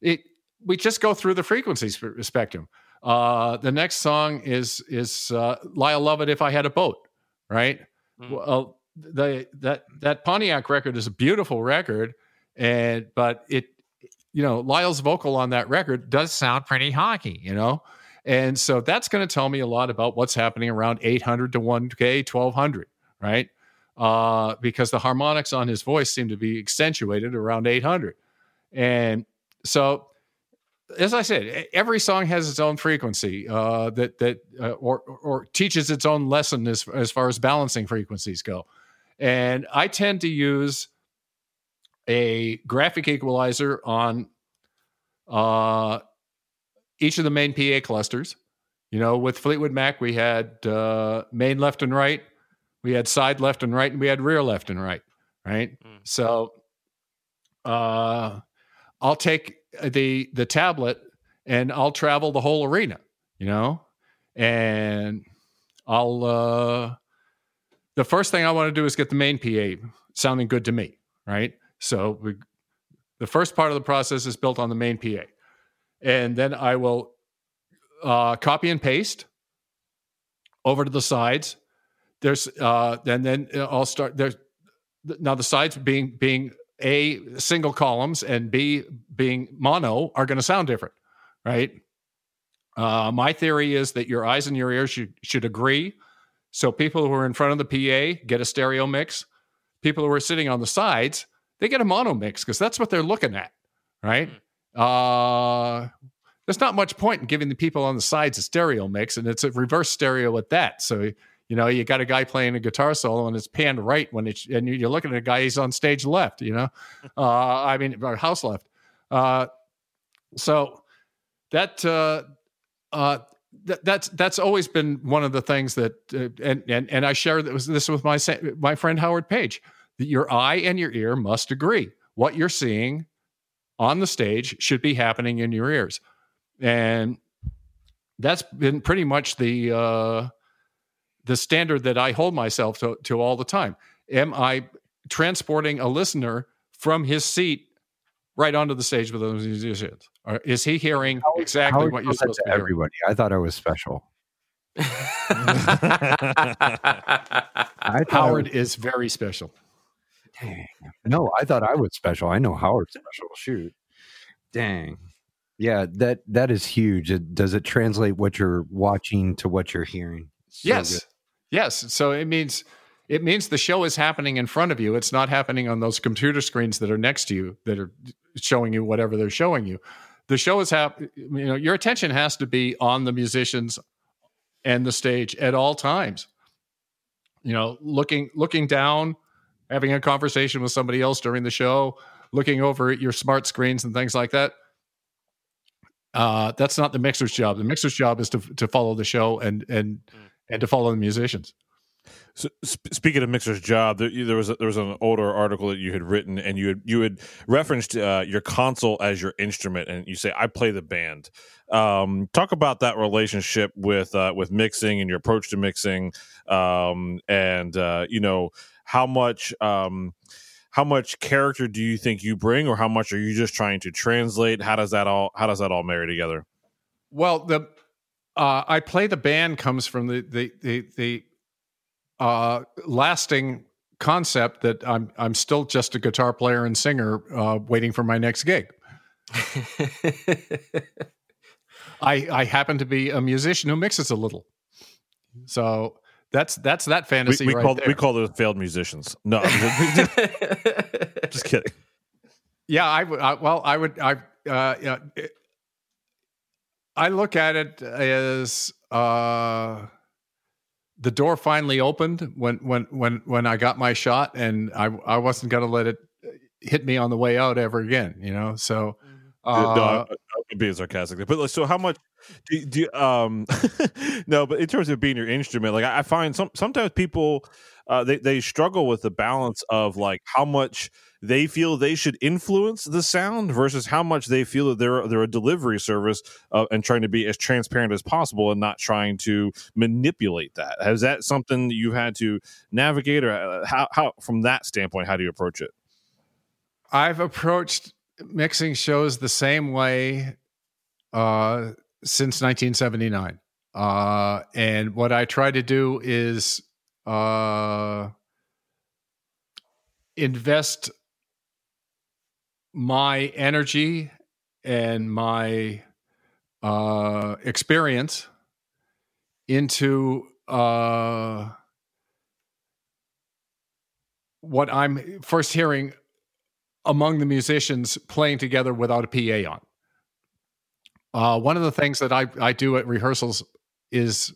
it we just go through the frequencies spectrum. Uh, the next song is is uh, Lyle Lovett. If I had a boat, right? Mm. Well, the that that Pontiac record is a beautiful record, and but it you know Lyle's vocal on that record does sound pretty hockey, you know. And so that's going to tell me a lot about what's happening around 800 to 1K, 1200, right? Uh, because the harmonics on his voice seem to be accentuated around 800. And so, as I said, every song has its own frequency uh, that that uh, or or teaches its own lesson as as far as balancing frequencies go. And I tend to use a graphic equalizer on uh, each of the main PA clusters. You know, with Fleetwood Mac, we had uh, main left and right, we had side left and right, and we had rear left and right. Right. Mm. So, uh, I'll take the the tablet and I'll travel the whole arena. You know, and I'll. uh The first thing I want to do is get the main PA sounding good to me. Right. So we, the first part of the process is built on the main PA and then I will uh, copy and paste over to the sides. There's uh, and then I'll start there's now the sides being being a single columns and b being mono are going to sound different, right? Uh, my theory is that your eyes and your ears should, should agree. So people who are in front of the PA get a stereo mix. People who are sitting on the sides, they get a mono mix because that's what they're looking at, right? Uh, there's not much point in giving the people on the sides a stereo mix, and it's a reverse stereo at that. So you know, you got a guy playing a guitar solo and it's panned right when it's, and you're looking at a guy, he's on stage left, you know, <laughs> uh, I mean, house left. Uh, so that, uh, uh, that, that's that's always been one of the things that uh, and and and I share this, this with my my friend Howard Page that your eye and your ear must agree what you're seeing on the stage should be happening in your ears and that's been pretty much the uh, the standard that I hold myself to, to all the time. Am I transporting a listener from his seat right onto the stage with those musicians? Or is he hearing exactly Howard what you're supposed to to be everybody. I thought I was special. <laughs> I thought I Howard is very special. Dang. No, I thought I was special. I know Howard's special. Shoot, dang. Yeah, that that is huge. Does it translate what you're watching to what you're hearing? So yes, good. yes. So it means it means the show is happening in front of you. It's not happening on those computer screens that are next to you that are showing you whatever they're showing you. The show is happening. You know, your attention has to be on the musicians and the stage at all times. You know, looking looking down, having a conversation with somebody else during the show, looking over at your smart screens and things like that. Uh, that's not the mixer's job. The mixer's job is to to follow the show and and and to follow the musicians. So, sp- speaking of Mixer's job, there, there was a, there was an older article that you had written, and you had you had referenced uh, your console as your instrument, and you say I play the band. Um, talk about that relationship with uh, with mixing and your approach to mixing, um, and uh, you know how much um, how much character do you think you bring, or how much are you just trying to translate? How does that all how does that all marry together? Well, the uh, I play the band comes from the the the, the uh, lasting concept that I'm I'm still just a guitar player and singer uh, waiting for my next gig. <laughs> I I happen to be a musician who mixes a little, so that's that's that fantasy we right call there. we call those failed musicians. No, <laughs> just kidding. Yeah, I would. I, well, I would. I uh, yeah, it- I look at it as uh, the door finally opened when when when when I got my shot, and I I wasn't going to let it hit me on the way out ever again. You know, so uh, no, I, I'm being sarcastic. But like, so how much do, do you, um <laughs> no, but in terms of being your instrument, like I, find some sometimes people uh they, they struggle with the balance of like how much they feel they should influence the sound versus how much they feel that they're they're a delivery service uh, and trying to be as transparent as possible and not trying to manipulate that. Has that something you've had to navigate or uh, how how from that standpoint how do you approach it? I've approached mixing shows the same way uh, since 1979. Uh, and what I try to do is uh, invest my energy and my uh, experience into uh, what I'm first hearing among the musicians playing together without a PA on. Uh, one of the things that I, I do at rehearsals is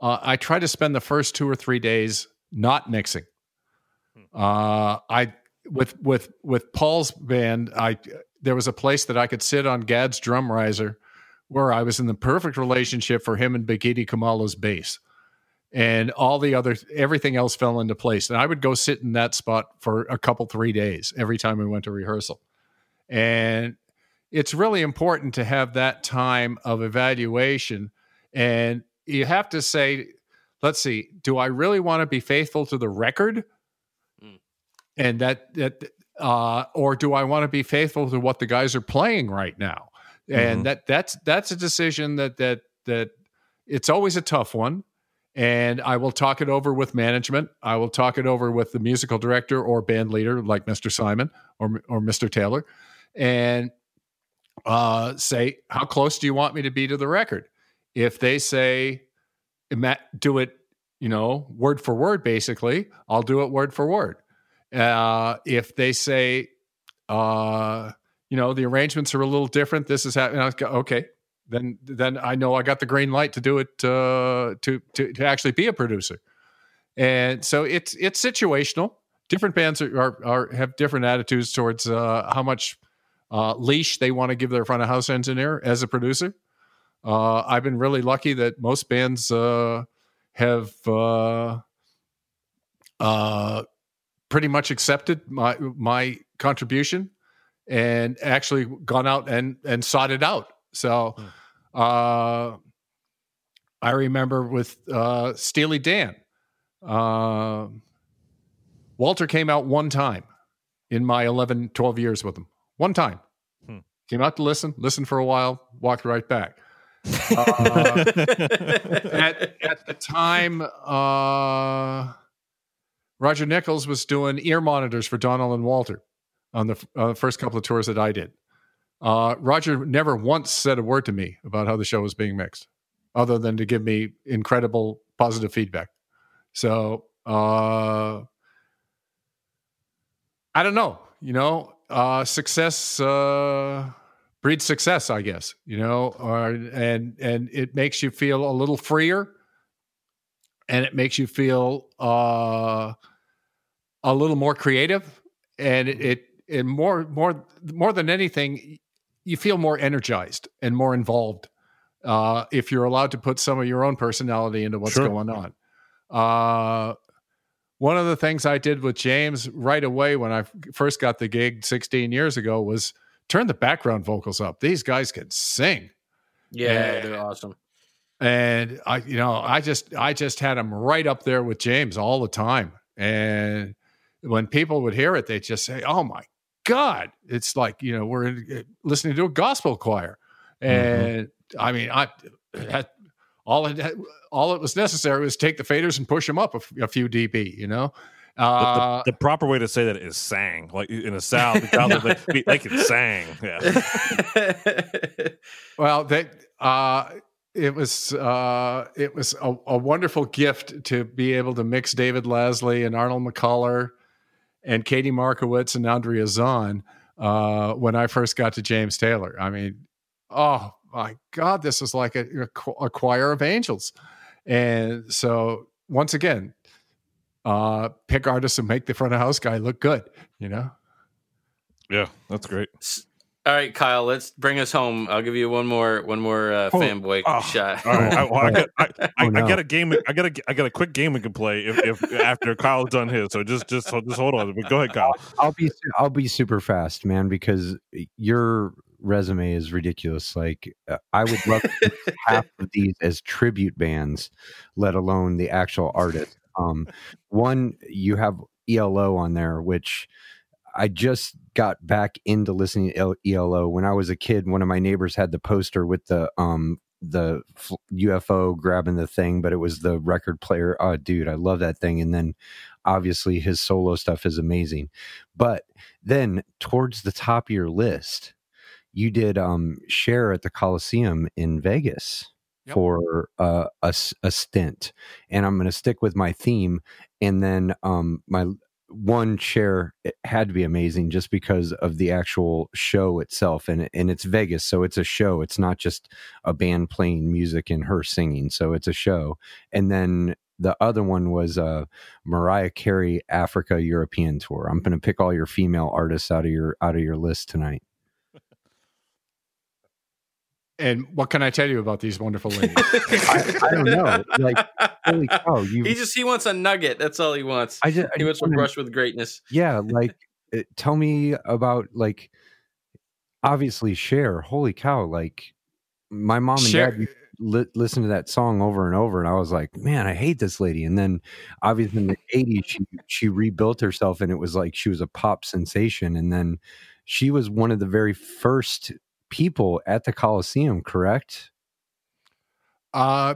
uh, I try to spend the first two or three days not mixing. Uh, I with with with Paul's band, I there was a place that I could sit on Gadd's drum riser, where I was in the perfect relationship for him and Bakithi Kumalo's bass, and all the other everything else fell into place. And I would go sit in that spot for a couple three days every time we went to rehearsal, and it's really important to have that time of evaluation, and you have to say, let's see, do I really want to be faithful to the record? and that that uh, or do I want to be faithful to what the guys are playing right now? And Mhm. that that's that's a decision that that that it's always a tough one, and I will talk it over with management. I will talk it over with the musical director or band leader, like Mr. Simon or or Mr. Taylor, and uh, say, "How close do you want me to be to the record?" If they say, "Ima- "Do it," you know, word for word, basically, I'll do it word for word. Uh, if they say, uh, you know, the arrangements are a little different. This is happening. Okay, then then I know I got the green light to do it uh, to to to actually be a producer. And so it's it's situational. Different bands are, are, are have different attitudes towards uh, how much uh, leash they want to give their front of house engineer as a producer. Uh, I've been really lucky that most bands uh, have uh, uh, pretty much accepted my my contribution and actually gone out and and sought it out. So uh, I remember with uh, Steely Dan, uh, Walter came out one time in my 11, 12 years with him. One time. Came out to listen, listened for a while, walked right back. <laughs> Uh, at, at the time, uh, Roger Nichols was doing ear monitors for Donald and Walter on the uh, first couple of tours that I did. Uh, Roger never once said a word to me about how the show was being mixed, other than to give me incredible positive feedback. So uh, I don't know. You know, uh, success uh, breeds success, I guess. You know, or, and and it makes you feel a little freer, and it makes you feel uh, a little more creative, and it, it and more more more than anything, you feel more energized and more involved uh, if you're allowed to put some of your own personality into what's Sure. going on. Uh, one of the things I did with James right away when I first got the gig 16 years ago was turn the background vocals up. These guys can sing Yeah, Yeah. they're awesome. and I, you know, I just, I just had him right up there with James all the time. And when people would hear it, they'd just say, "Oh my God!" It's like you know we're eh, listening to a gospel choir, mm-hmm. and I mean, I had, all it all it was necessary was take the faders and push them up a, f- a few dB. You know, uh, the, the proper way to say that is sang, like in a south, the <laughs> South, they, they can sang. Yeah. <laughs> Well, they uh it was uh it was a, a wonderful gift to be able to mix David Lasley and Arnold McCuller and Katie Markowitz and Andrea Zonn uh when I first got to James Taylor. I mean, oh my God, this is like a, a choir of angels. And so once again, uh pick artists and make the front of house guy look good, you know? yeah, that's great. All right, Kyle, let's bring us home. I'll give you one more one more uh, Oh, fanboy oh, shot. All right, I, well, I, <laughs> got, I, I, Oh, no. I got a game. I got a, I got a quick game we can play if, if after Kyle's done his. So just, just, just hold on. But Go ahead, Kyle. I'll be I'll be super fast, man, because your resume is ridiculous. Like uh, I would love half <laughs> of these as tribute bands, let alone the actual artist. Um, one you have ELO on there, which I just got back into listening to ELO when I was a kid. One of my neighbors had the poster with the um the UFO grabbing the thing, but it was the record player. Oh, dude, I love that thing. And then obviously his solo stuff is amazing. But then towards the top of your list, you did um Cher at the Coliseum in Vegas Yep. for uh, a, a stint. And I'm going to stick with my theme. And then um my one Cher it had to be amazing just because of the actual show itself and and it's Vegas so it's a show it's not just a band playing music and her singing so it's a show and then the other one was uh Mariah Carey Africa European tour I'm going to pick all your female artists out of your out of your list tonight And what can I tell you about these wonderful ladies? <laughs> I, I don't know like holy cow <laughs> you he just he wants a nugget. That's all he wants. I just, I He wants to wanna- brush with greatness. yeah <laughs> like uh, tell me about like obviously Cher holy cow like my mom and Cher- dad used to li- listen to that song over and over and i was like man i hate this lady and then obviously in the 80s she she rebuilt herself and it was like she was a pop sensation and then she was one of the very first people at the coliseum correct? Uh,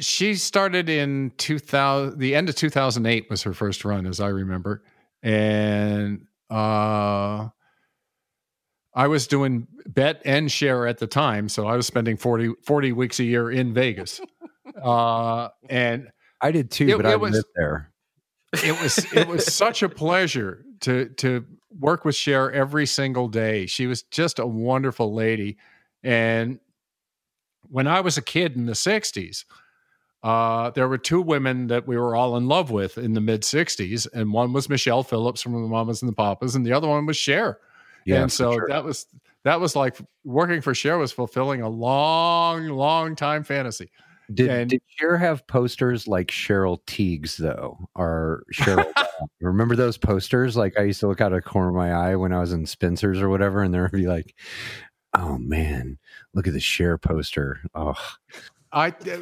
she started in 2000 the end of 2008 was her first run as i remember. And uh i was doing Bette and Cher at the time so i was spending 40 40 weeks a year in vegas. <laughs> Uh and I did too, It- but it I was- there. it was it was such a pleasure to to work with Cher every single day. She was just a wonderful lady, and when I was a kid in the '60s, uh, there were two women that we were all in love with in the mid '60s, and one was Michelle Phillips from the Mamas and the Papas, and the other one was Cher. Yeah, and so sure. that was that was like working for Cher was fulfilling a long, long time fantasy. Did, and- did Cher have posters like Cheryl Tiegs though, or Cheryl? <laughs> Remember those posters? Like I used to look out of the corner of my eye when I was in Spencer's or whatever, and there would be like, "Oh man, look at the Cher poster." Oh, I uh,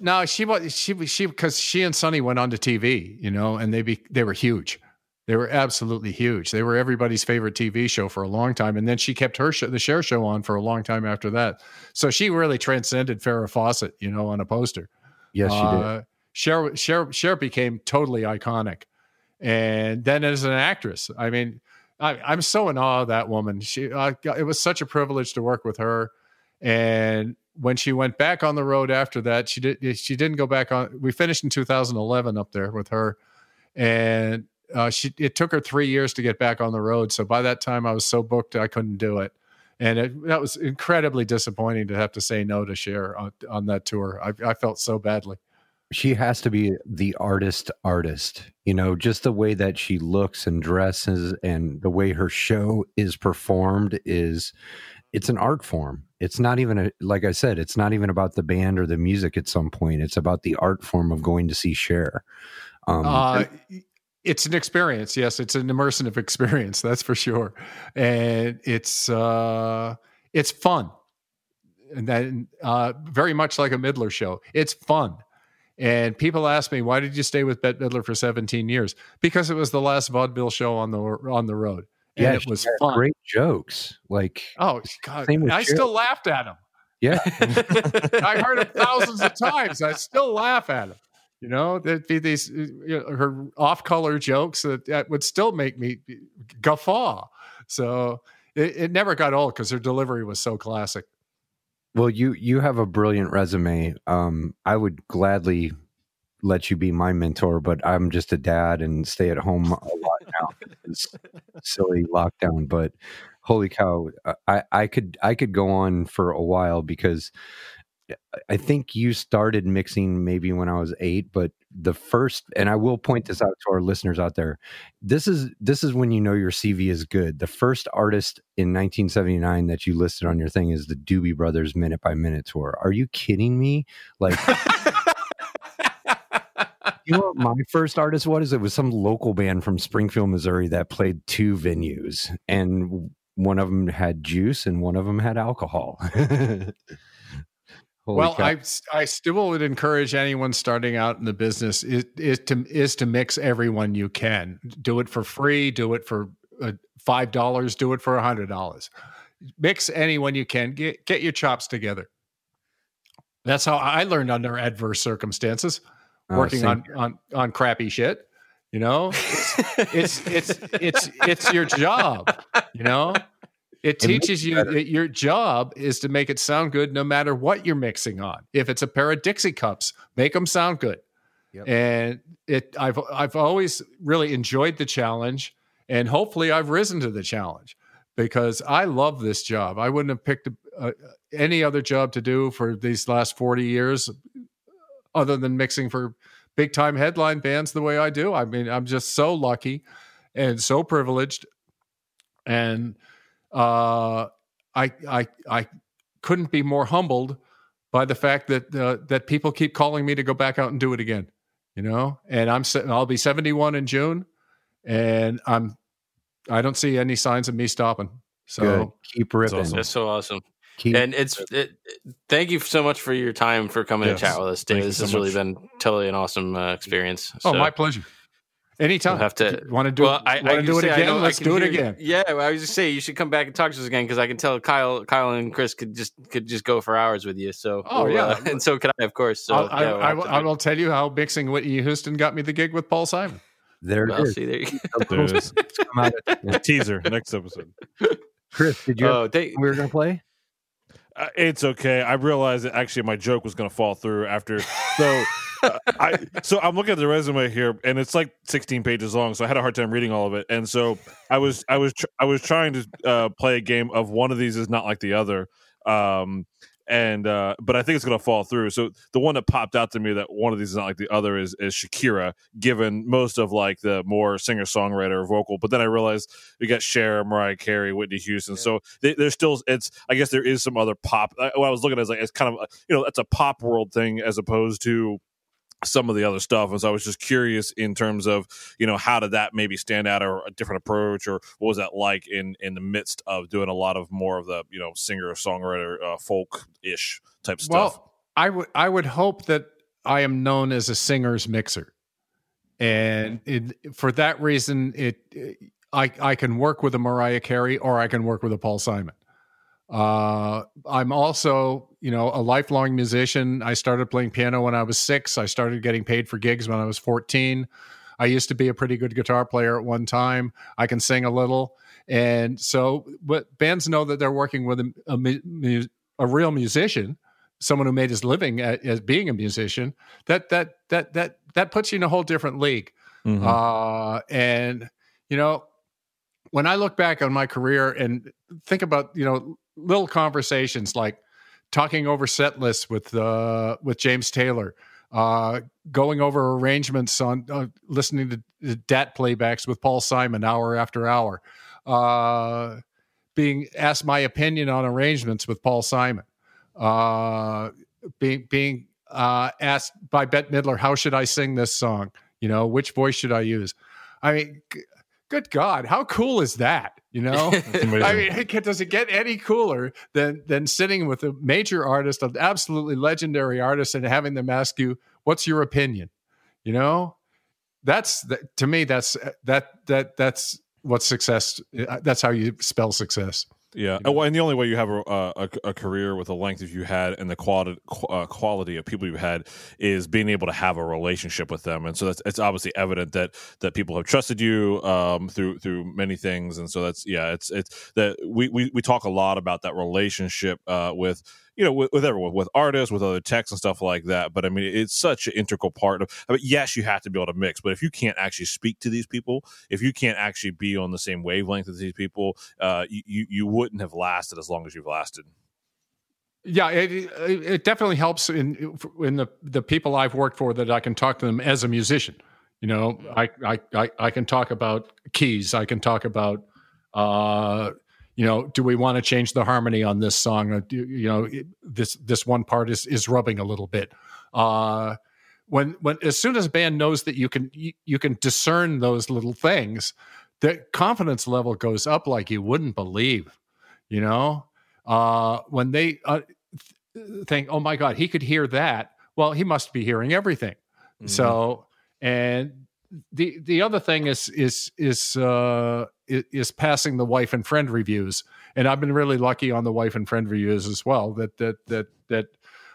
no, she was she she because she and Sonny went on to TV, you know, and they be they were huge. They were absolutely huge. They were everybody's favorite TV show for a long time, and then she kept her show, the Cher Show on for a long time after that. So she really transcended Farrah Fawcett, you know, on a poster. yes, she did. Uh, Cher, Cher, Cher became totally iconic, and then as an actress, I mean, I, I'm so in awe of that woman. She, uh, it was such a privilege to work with her, and when she went back on the road after that, she did. She didn't go back on. We finished in 2011 up there with her, and uh, she. It took her three years to get back on the road. So by that time, I was so booked I couldn't do it, and it, that was incredibly disappointing to have to say no to Cher on, on that tour. I, I felt so badly. she has to be the artist artist you know just the way that she looks and dresses and the way her show is performed is it's an art form it's not even a like i said it's not even about the band or the music at some point it's about the art form of going to see Cher. um uh, it's an experience. Yes, it's an immersive experience. <laughs> That's for sure, and it's uh, it's fun, and then uh, very much like a Midler show. It's fun, and people ask me why did you stay with Bette Midler for 17 years? Because it was the last vaudeville show on the on the road, and yeah it was fun. great jokes like Oh God, I Cher. still laughed at him. yeah <laughs> I heard it thousands of times. I still laugh at him. You know, there'd be these uh, you know, her off-color jokes that, that would still make me guffaw. So it, it never got old because her delivery was so classic. Well, you you have a brilliant resume. Um, I would gladly let you be my mentor, but I'm just a dad and stay at home a lot now. <laughs> It's silly lockdown, but holy cow, I I could I could go on for a while because I think you started mixing maybe when I was eight, but the first and I will point this out to our listeners out there. This is this is when you know your CV is good. The first artist in 1979 that you listed on your thing is the Doobie Brothers Minute by Minute tour. Are you kidding me? Like <laughs> you know what my first artist was? It was some local band from Springfield, Missouri that played two venues, and one of them had juice and one of them had alcohol. <laughs> Holy well, cow. I I still would encourage anyone starting out in the business is, is to is to mix everyone you can. Do it for free. Do it for uh, five dollars. Do it for a hundred dollars. Mix anyone you can. Get get your chops together. That's how I learned under adverse circumstances, Oh, working on on on crappy shit. You know, it's it's it's it's your job. You know, <laughs> it teaches you better. that your job is to make it sound good no matter what you're mixing on. If it's a pair of Dixie cups, make them sound good. Yep. And it I've I've always really enjoyed the challenge and hopefully I've risen to the challenge because I love this job. I wouldn't have picked uh, any other job to do for these last 40 years other than mixing for big time headline bands the way I do. I mean, I'm just so lucky and so privileged and uh, I I I couldn't be more humbled by the fact that uh, that people keep calling me to go back out and do it again. You know, and I'm se- I'll be 71 in June, and I'm I don't see any signs of me stopping. So Good. Keep ripping. awesome. That's so awesome. Keep, And it's it, thank you so much for your time for coming Yes. to chat with us, Dave. you This so has really much. been totally an awesome uh, experience. oh, So, my pleasure. Anytime. We'll have to- want to do well, it. I, want I to do it say again? know- Let's can do it hear- again. Yeah, well, I was just say you should come back and talk to us again because I can tell Kyle, Kyle and Chris could just could just go for hours with you. So, Oh, we'll, yeah. uh, <laughs> and so could I, of course. So, I'll- yeah, we'll I, have will- I will tell you how mixing Whitney Houston got me the gig with Paul Simon. There Well, it is. see, there you go. There it is. Come out of- <laughs> Teaser next episode. <laughs> Chris, did you? Oh, they, we were gonna play. Uh, it's okay. I realized that actually my joke was going to fall through after. So, <laughs> uh, I so I'm looking at the resume here, and it's like 16 pages long. So I had a hard time reading all of it, and so I was I was tr- I was trying to uh, play a game of one of these is not like the other. Um, and uh, but I think it's going to fall through. So the one that popped out to me that one of these is not like the other is is Shakira, given most of like the more singer songwriter vocal. But then I realized we got Cher, Mariah Carey, Whitney Houston. So they, there's still it's. I guess there is some other pop. I, what I was looking at is like it's kind of you know that's a pop world thing as opposed to some of the other stuff. And so I was just curious in terms of, you know, how did that maybe stand out or a different approach or what was that like in in the midst of doing a lot of more of the, you know, singer songwriter uh, folk ish type stuff. Well, I would I would hope that I am known as a singer's mixer, and it, for that reason, it I I can work with a Mariah Carey or I can work with a Paul Simon. Uh, I'm also you know a lifelong musician. I started playing piano when I was six. I started getting paid for gigs when I was 14. I used to be a pretty good guitar player at one time. I can sing a little. And so, but bands know that they're working with a, a, a real musician, someone who made his living at, as being a musician. That that that that that puts you in a whole different league. Mhm. Uh, and you know, when I look back on my career and think about you know little conversations like talking over set lists with uh, with James Taylor, uh, going over arrangements on uh, listening to DAT playbacks with Paul Simon hour after hour, uh, being asked my opinion on arrangements with Paul Simon, uh, being being uh, asked by Bette Midler, how should I sing this song? You know, which voice should I use? I mean, good God, how cool is that? You know, <laughs> I mean, it- does it get any cooler than than sitting with a major artist, an absolutely legendary artist, and having them ask you, "What's your opinion?" You know, that's that, to me. That's that that that's what success. uh, That's how you spell success. Yeah, You know? and the only way you have a, a, a career with the length that you had and the quality uh, quality of people you've had is being able to have a relationship with them, and so that's it's obviously evident that that people have trusted you um, through through many things, and so that's yeah, it's it's that we we, we talk a lot about that relationship uh, with you know with, with everyone with artists with other techs and stuff like that but i mean it's such an integral part of I mean, yes you have to be able to mix but if you can't actually speak to these people if you can't actually be on the same wavelength as these people uh, you, you wouldn't have lasted as long as you've lasted Yeah, it, it it definitely helps in in the the people I've worked for that I can talk to them as a musician. You know, I I I, I can talk about keys. I can talk about, uh, you know, do we want to change the harmony on this song? Or do, you know, it- this this one part is is rubbing a little bit. Uh, when when as soon as a band knows that you can you, you can discern those little things, the confidence level goes up like you wouldn't believe. You know, uh, when they uh, th- think, "Oh my God, he could hear that," well, he must be hearing everything. So, and the the other thing is is is uh, is passing the wife and friend reviews, and I've been really lucky on the wife and friend reviews as well. That that that that.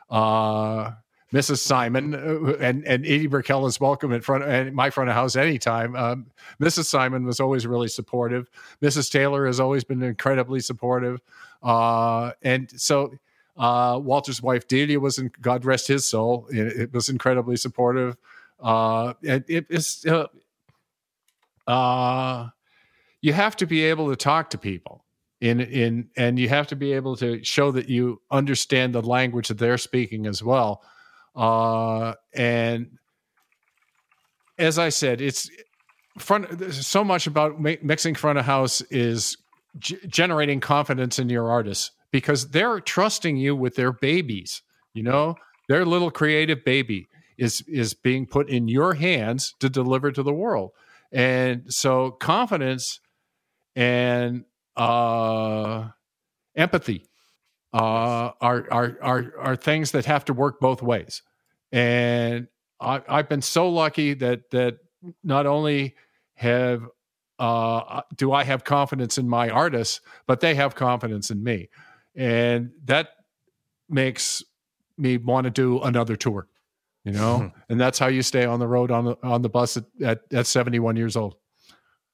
Uh, Mrs. Simon uh, and and Edie Brickell is welcome in front and my front of house anytime. Um, Mrs. Simon was always really supportive. Mrs. Taylor has always been incredibly supportive, uh, and so uh, Walter's wife Delia was, in, God rest his soul, it, it was incredibly supportive. Uh, it is, uh, uh, you have to be able to talk to people in in, and you have to be able to show that you understand the language that they're speaking as well. Uh, and as I said, it's front. So much about mi- mixing front of house is g- generating confidence in your artists because they're trusting you with their babies. You know, their little creative baby is is being put in your hands to deliver to the world, and so confidence and uh, empathy uh, are, are are are things that have to work both ways. And I, I've been so lucky that that not only have uh, do I have confidence in my artists, but they have confidence in me, and that makes me want to do another tour. You know, and that's how you stay on the road on the on the bus at at, at seventy one years old.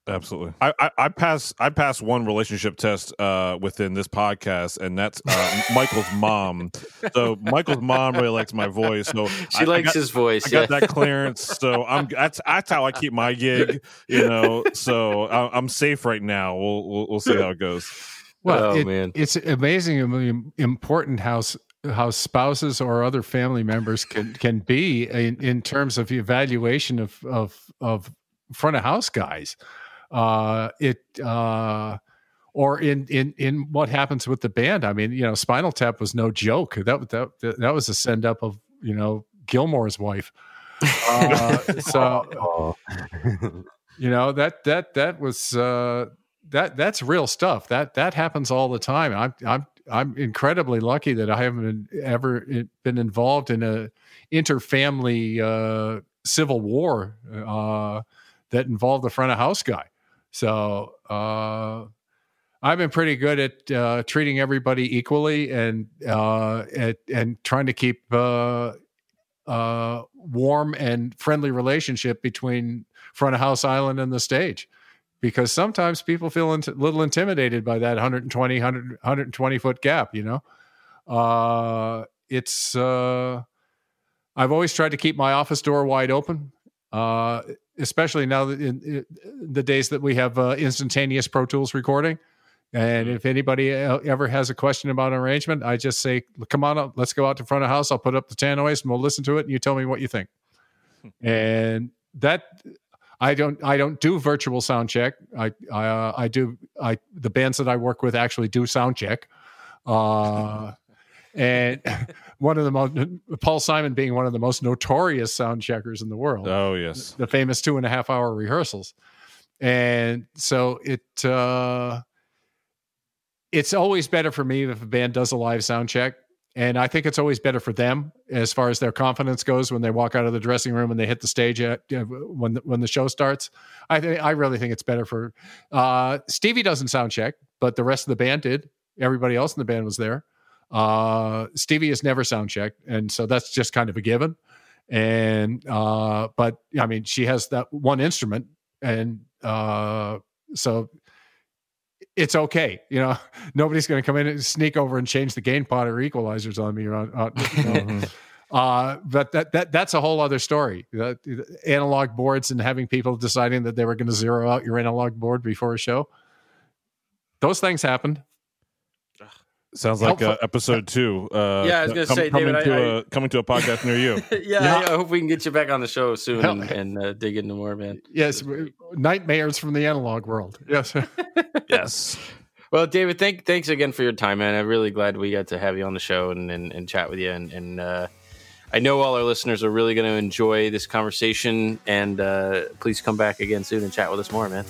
Absolutely. I, I I pass I pass one relationship test uh within this podcast, and that's uh, Michael's mom. So Michael's mom really likes my voice. So She I- I likes got- his voice. I got that clearance, so I'm that's that's how I keep my gig, you know. So I, I'm safe right now. We'll, we'll we'll see how it goes. Well, Oh, it- man. it's amazingly important how s- how spouses or other family members can can be in, in terms of evaluation of of of front of house guys. Uh, it uh, or in in in what happens with the band. I mean, you know, Spinal Tap was no joke. That that that was a send up of you know Gilmore's wife. Uh, <laughs> so you know that that that was uh that that's real stuff that that happens all the time i'm i'm i'm incredibly lucky that i haven't been, ever been involved in a interfamily uh civil war uh that involved the front of house guy so uh I've been pretty good at uh, treating everybody equally and uh, at, and trying to keep uh, uh, warm and friendly relationship between front of house island and the stage. Because sometimes people feel a little intimidated by that 120 100, 120 foot gap you know? Uh, it's uh, i've always tried to keep my office door wide open especially now that in, in the days that we have uh, instantaneous pro tools recording and if anybody ever has a question about an arrangement, I just say, "Come on up, let's go out to front of house. I'll put up the tannoys and we'll listen to it, and you tell me what you think." and that I don't I don't do virtual sound check. I I, uh, I do I the bands that I work with actually do sound check. Uh, and <laughs> one of the most Paul Simon being one of the most notorious sound checkers in the world Oh yes, the famous two and a half hour rehearsals. And so it uh it's always better for me if a band does a live sound check. And I think it's always better for them as far as their confidence goes when they walk out of the dressing room and they hit the stage at, when the, when the show starts. I think I really think it's better for uh, Stevie doesn't sound check, but the rest of the band did. Everybody else in the band was there. Uh, Stevie has never sound checked, and so that's just kind of a given. And uh, but I mean, she has that one instrument, and uh, so it's okay. You know, <laughs> nobody's going to come in and sneak over and change the gain pot or equalizers on me. Or on, on, you <laughs> <laughs> uh, but that that that's a whole other story. Uh, analog boards and having people deciding that they were going to zero out your analog board before a show. Those things happened. Sounds like uh, episode two. Uh, <laughs> Yeah, I was gonna say, coming David, to I- a coming to a podcast near you. <laughs> yeah, Yeah. I hope we can get you back on the show soon Hell- and, and uh, dig into more, man. Yes, nightmares from the analog world. <laughs> Yes. yes. Well, David, thank thanks again for your time, man. I'm really glad we got to have you on the show and and, and chat with you. And, and uh, I know all our listeners are really going to enjoy this conversation. And uh, please come back again soon and chat with us more, man.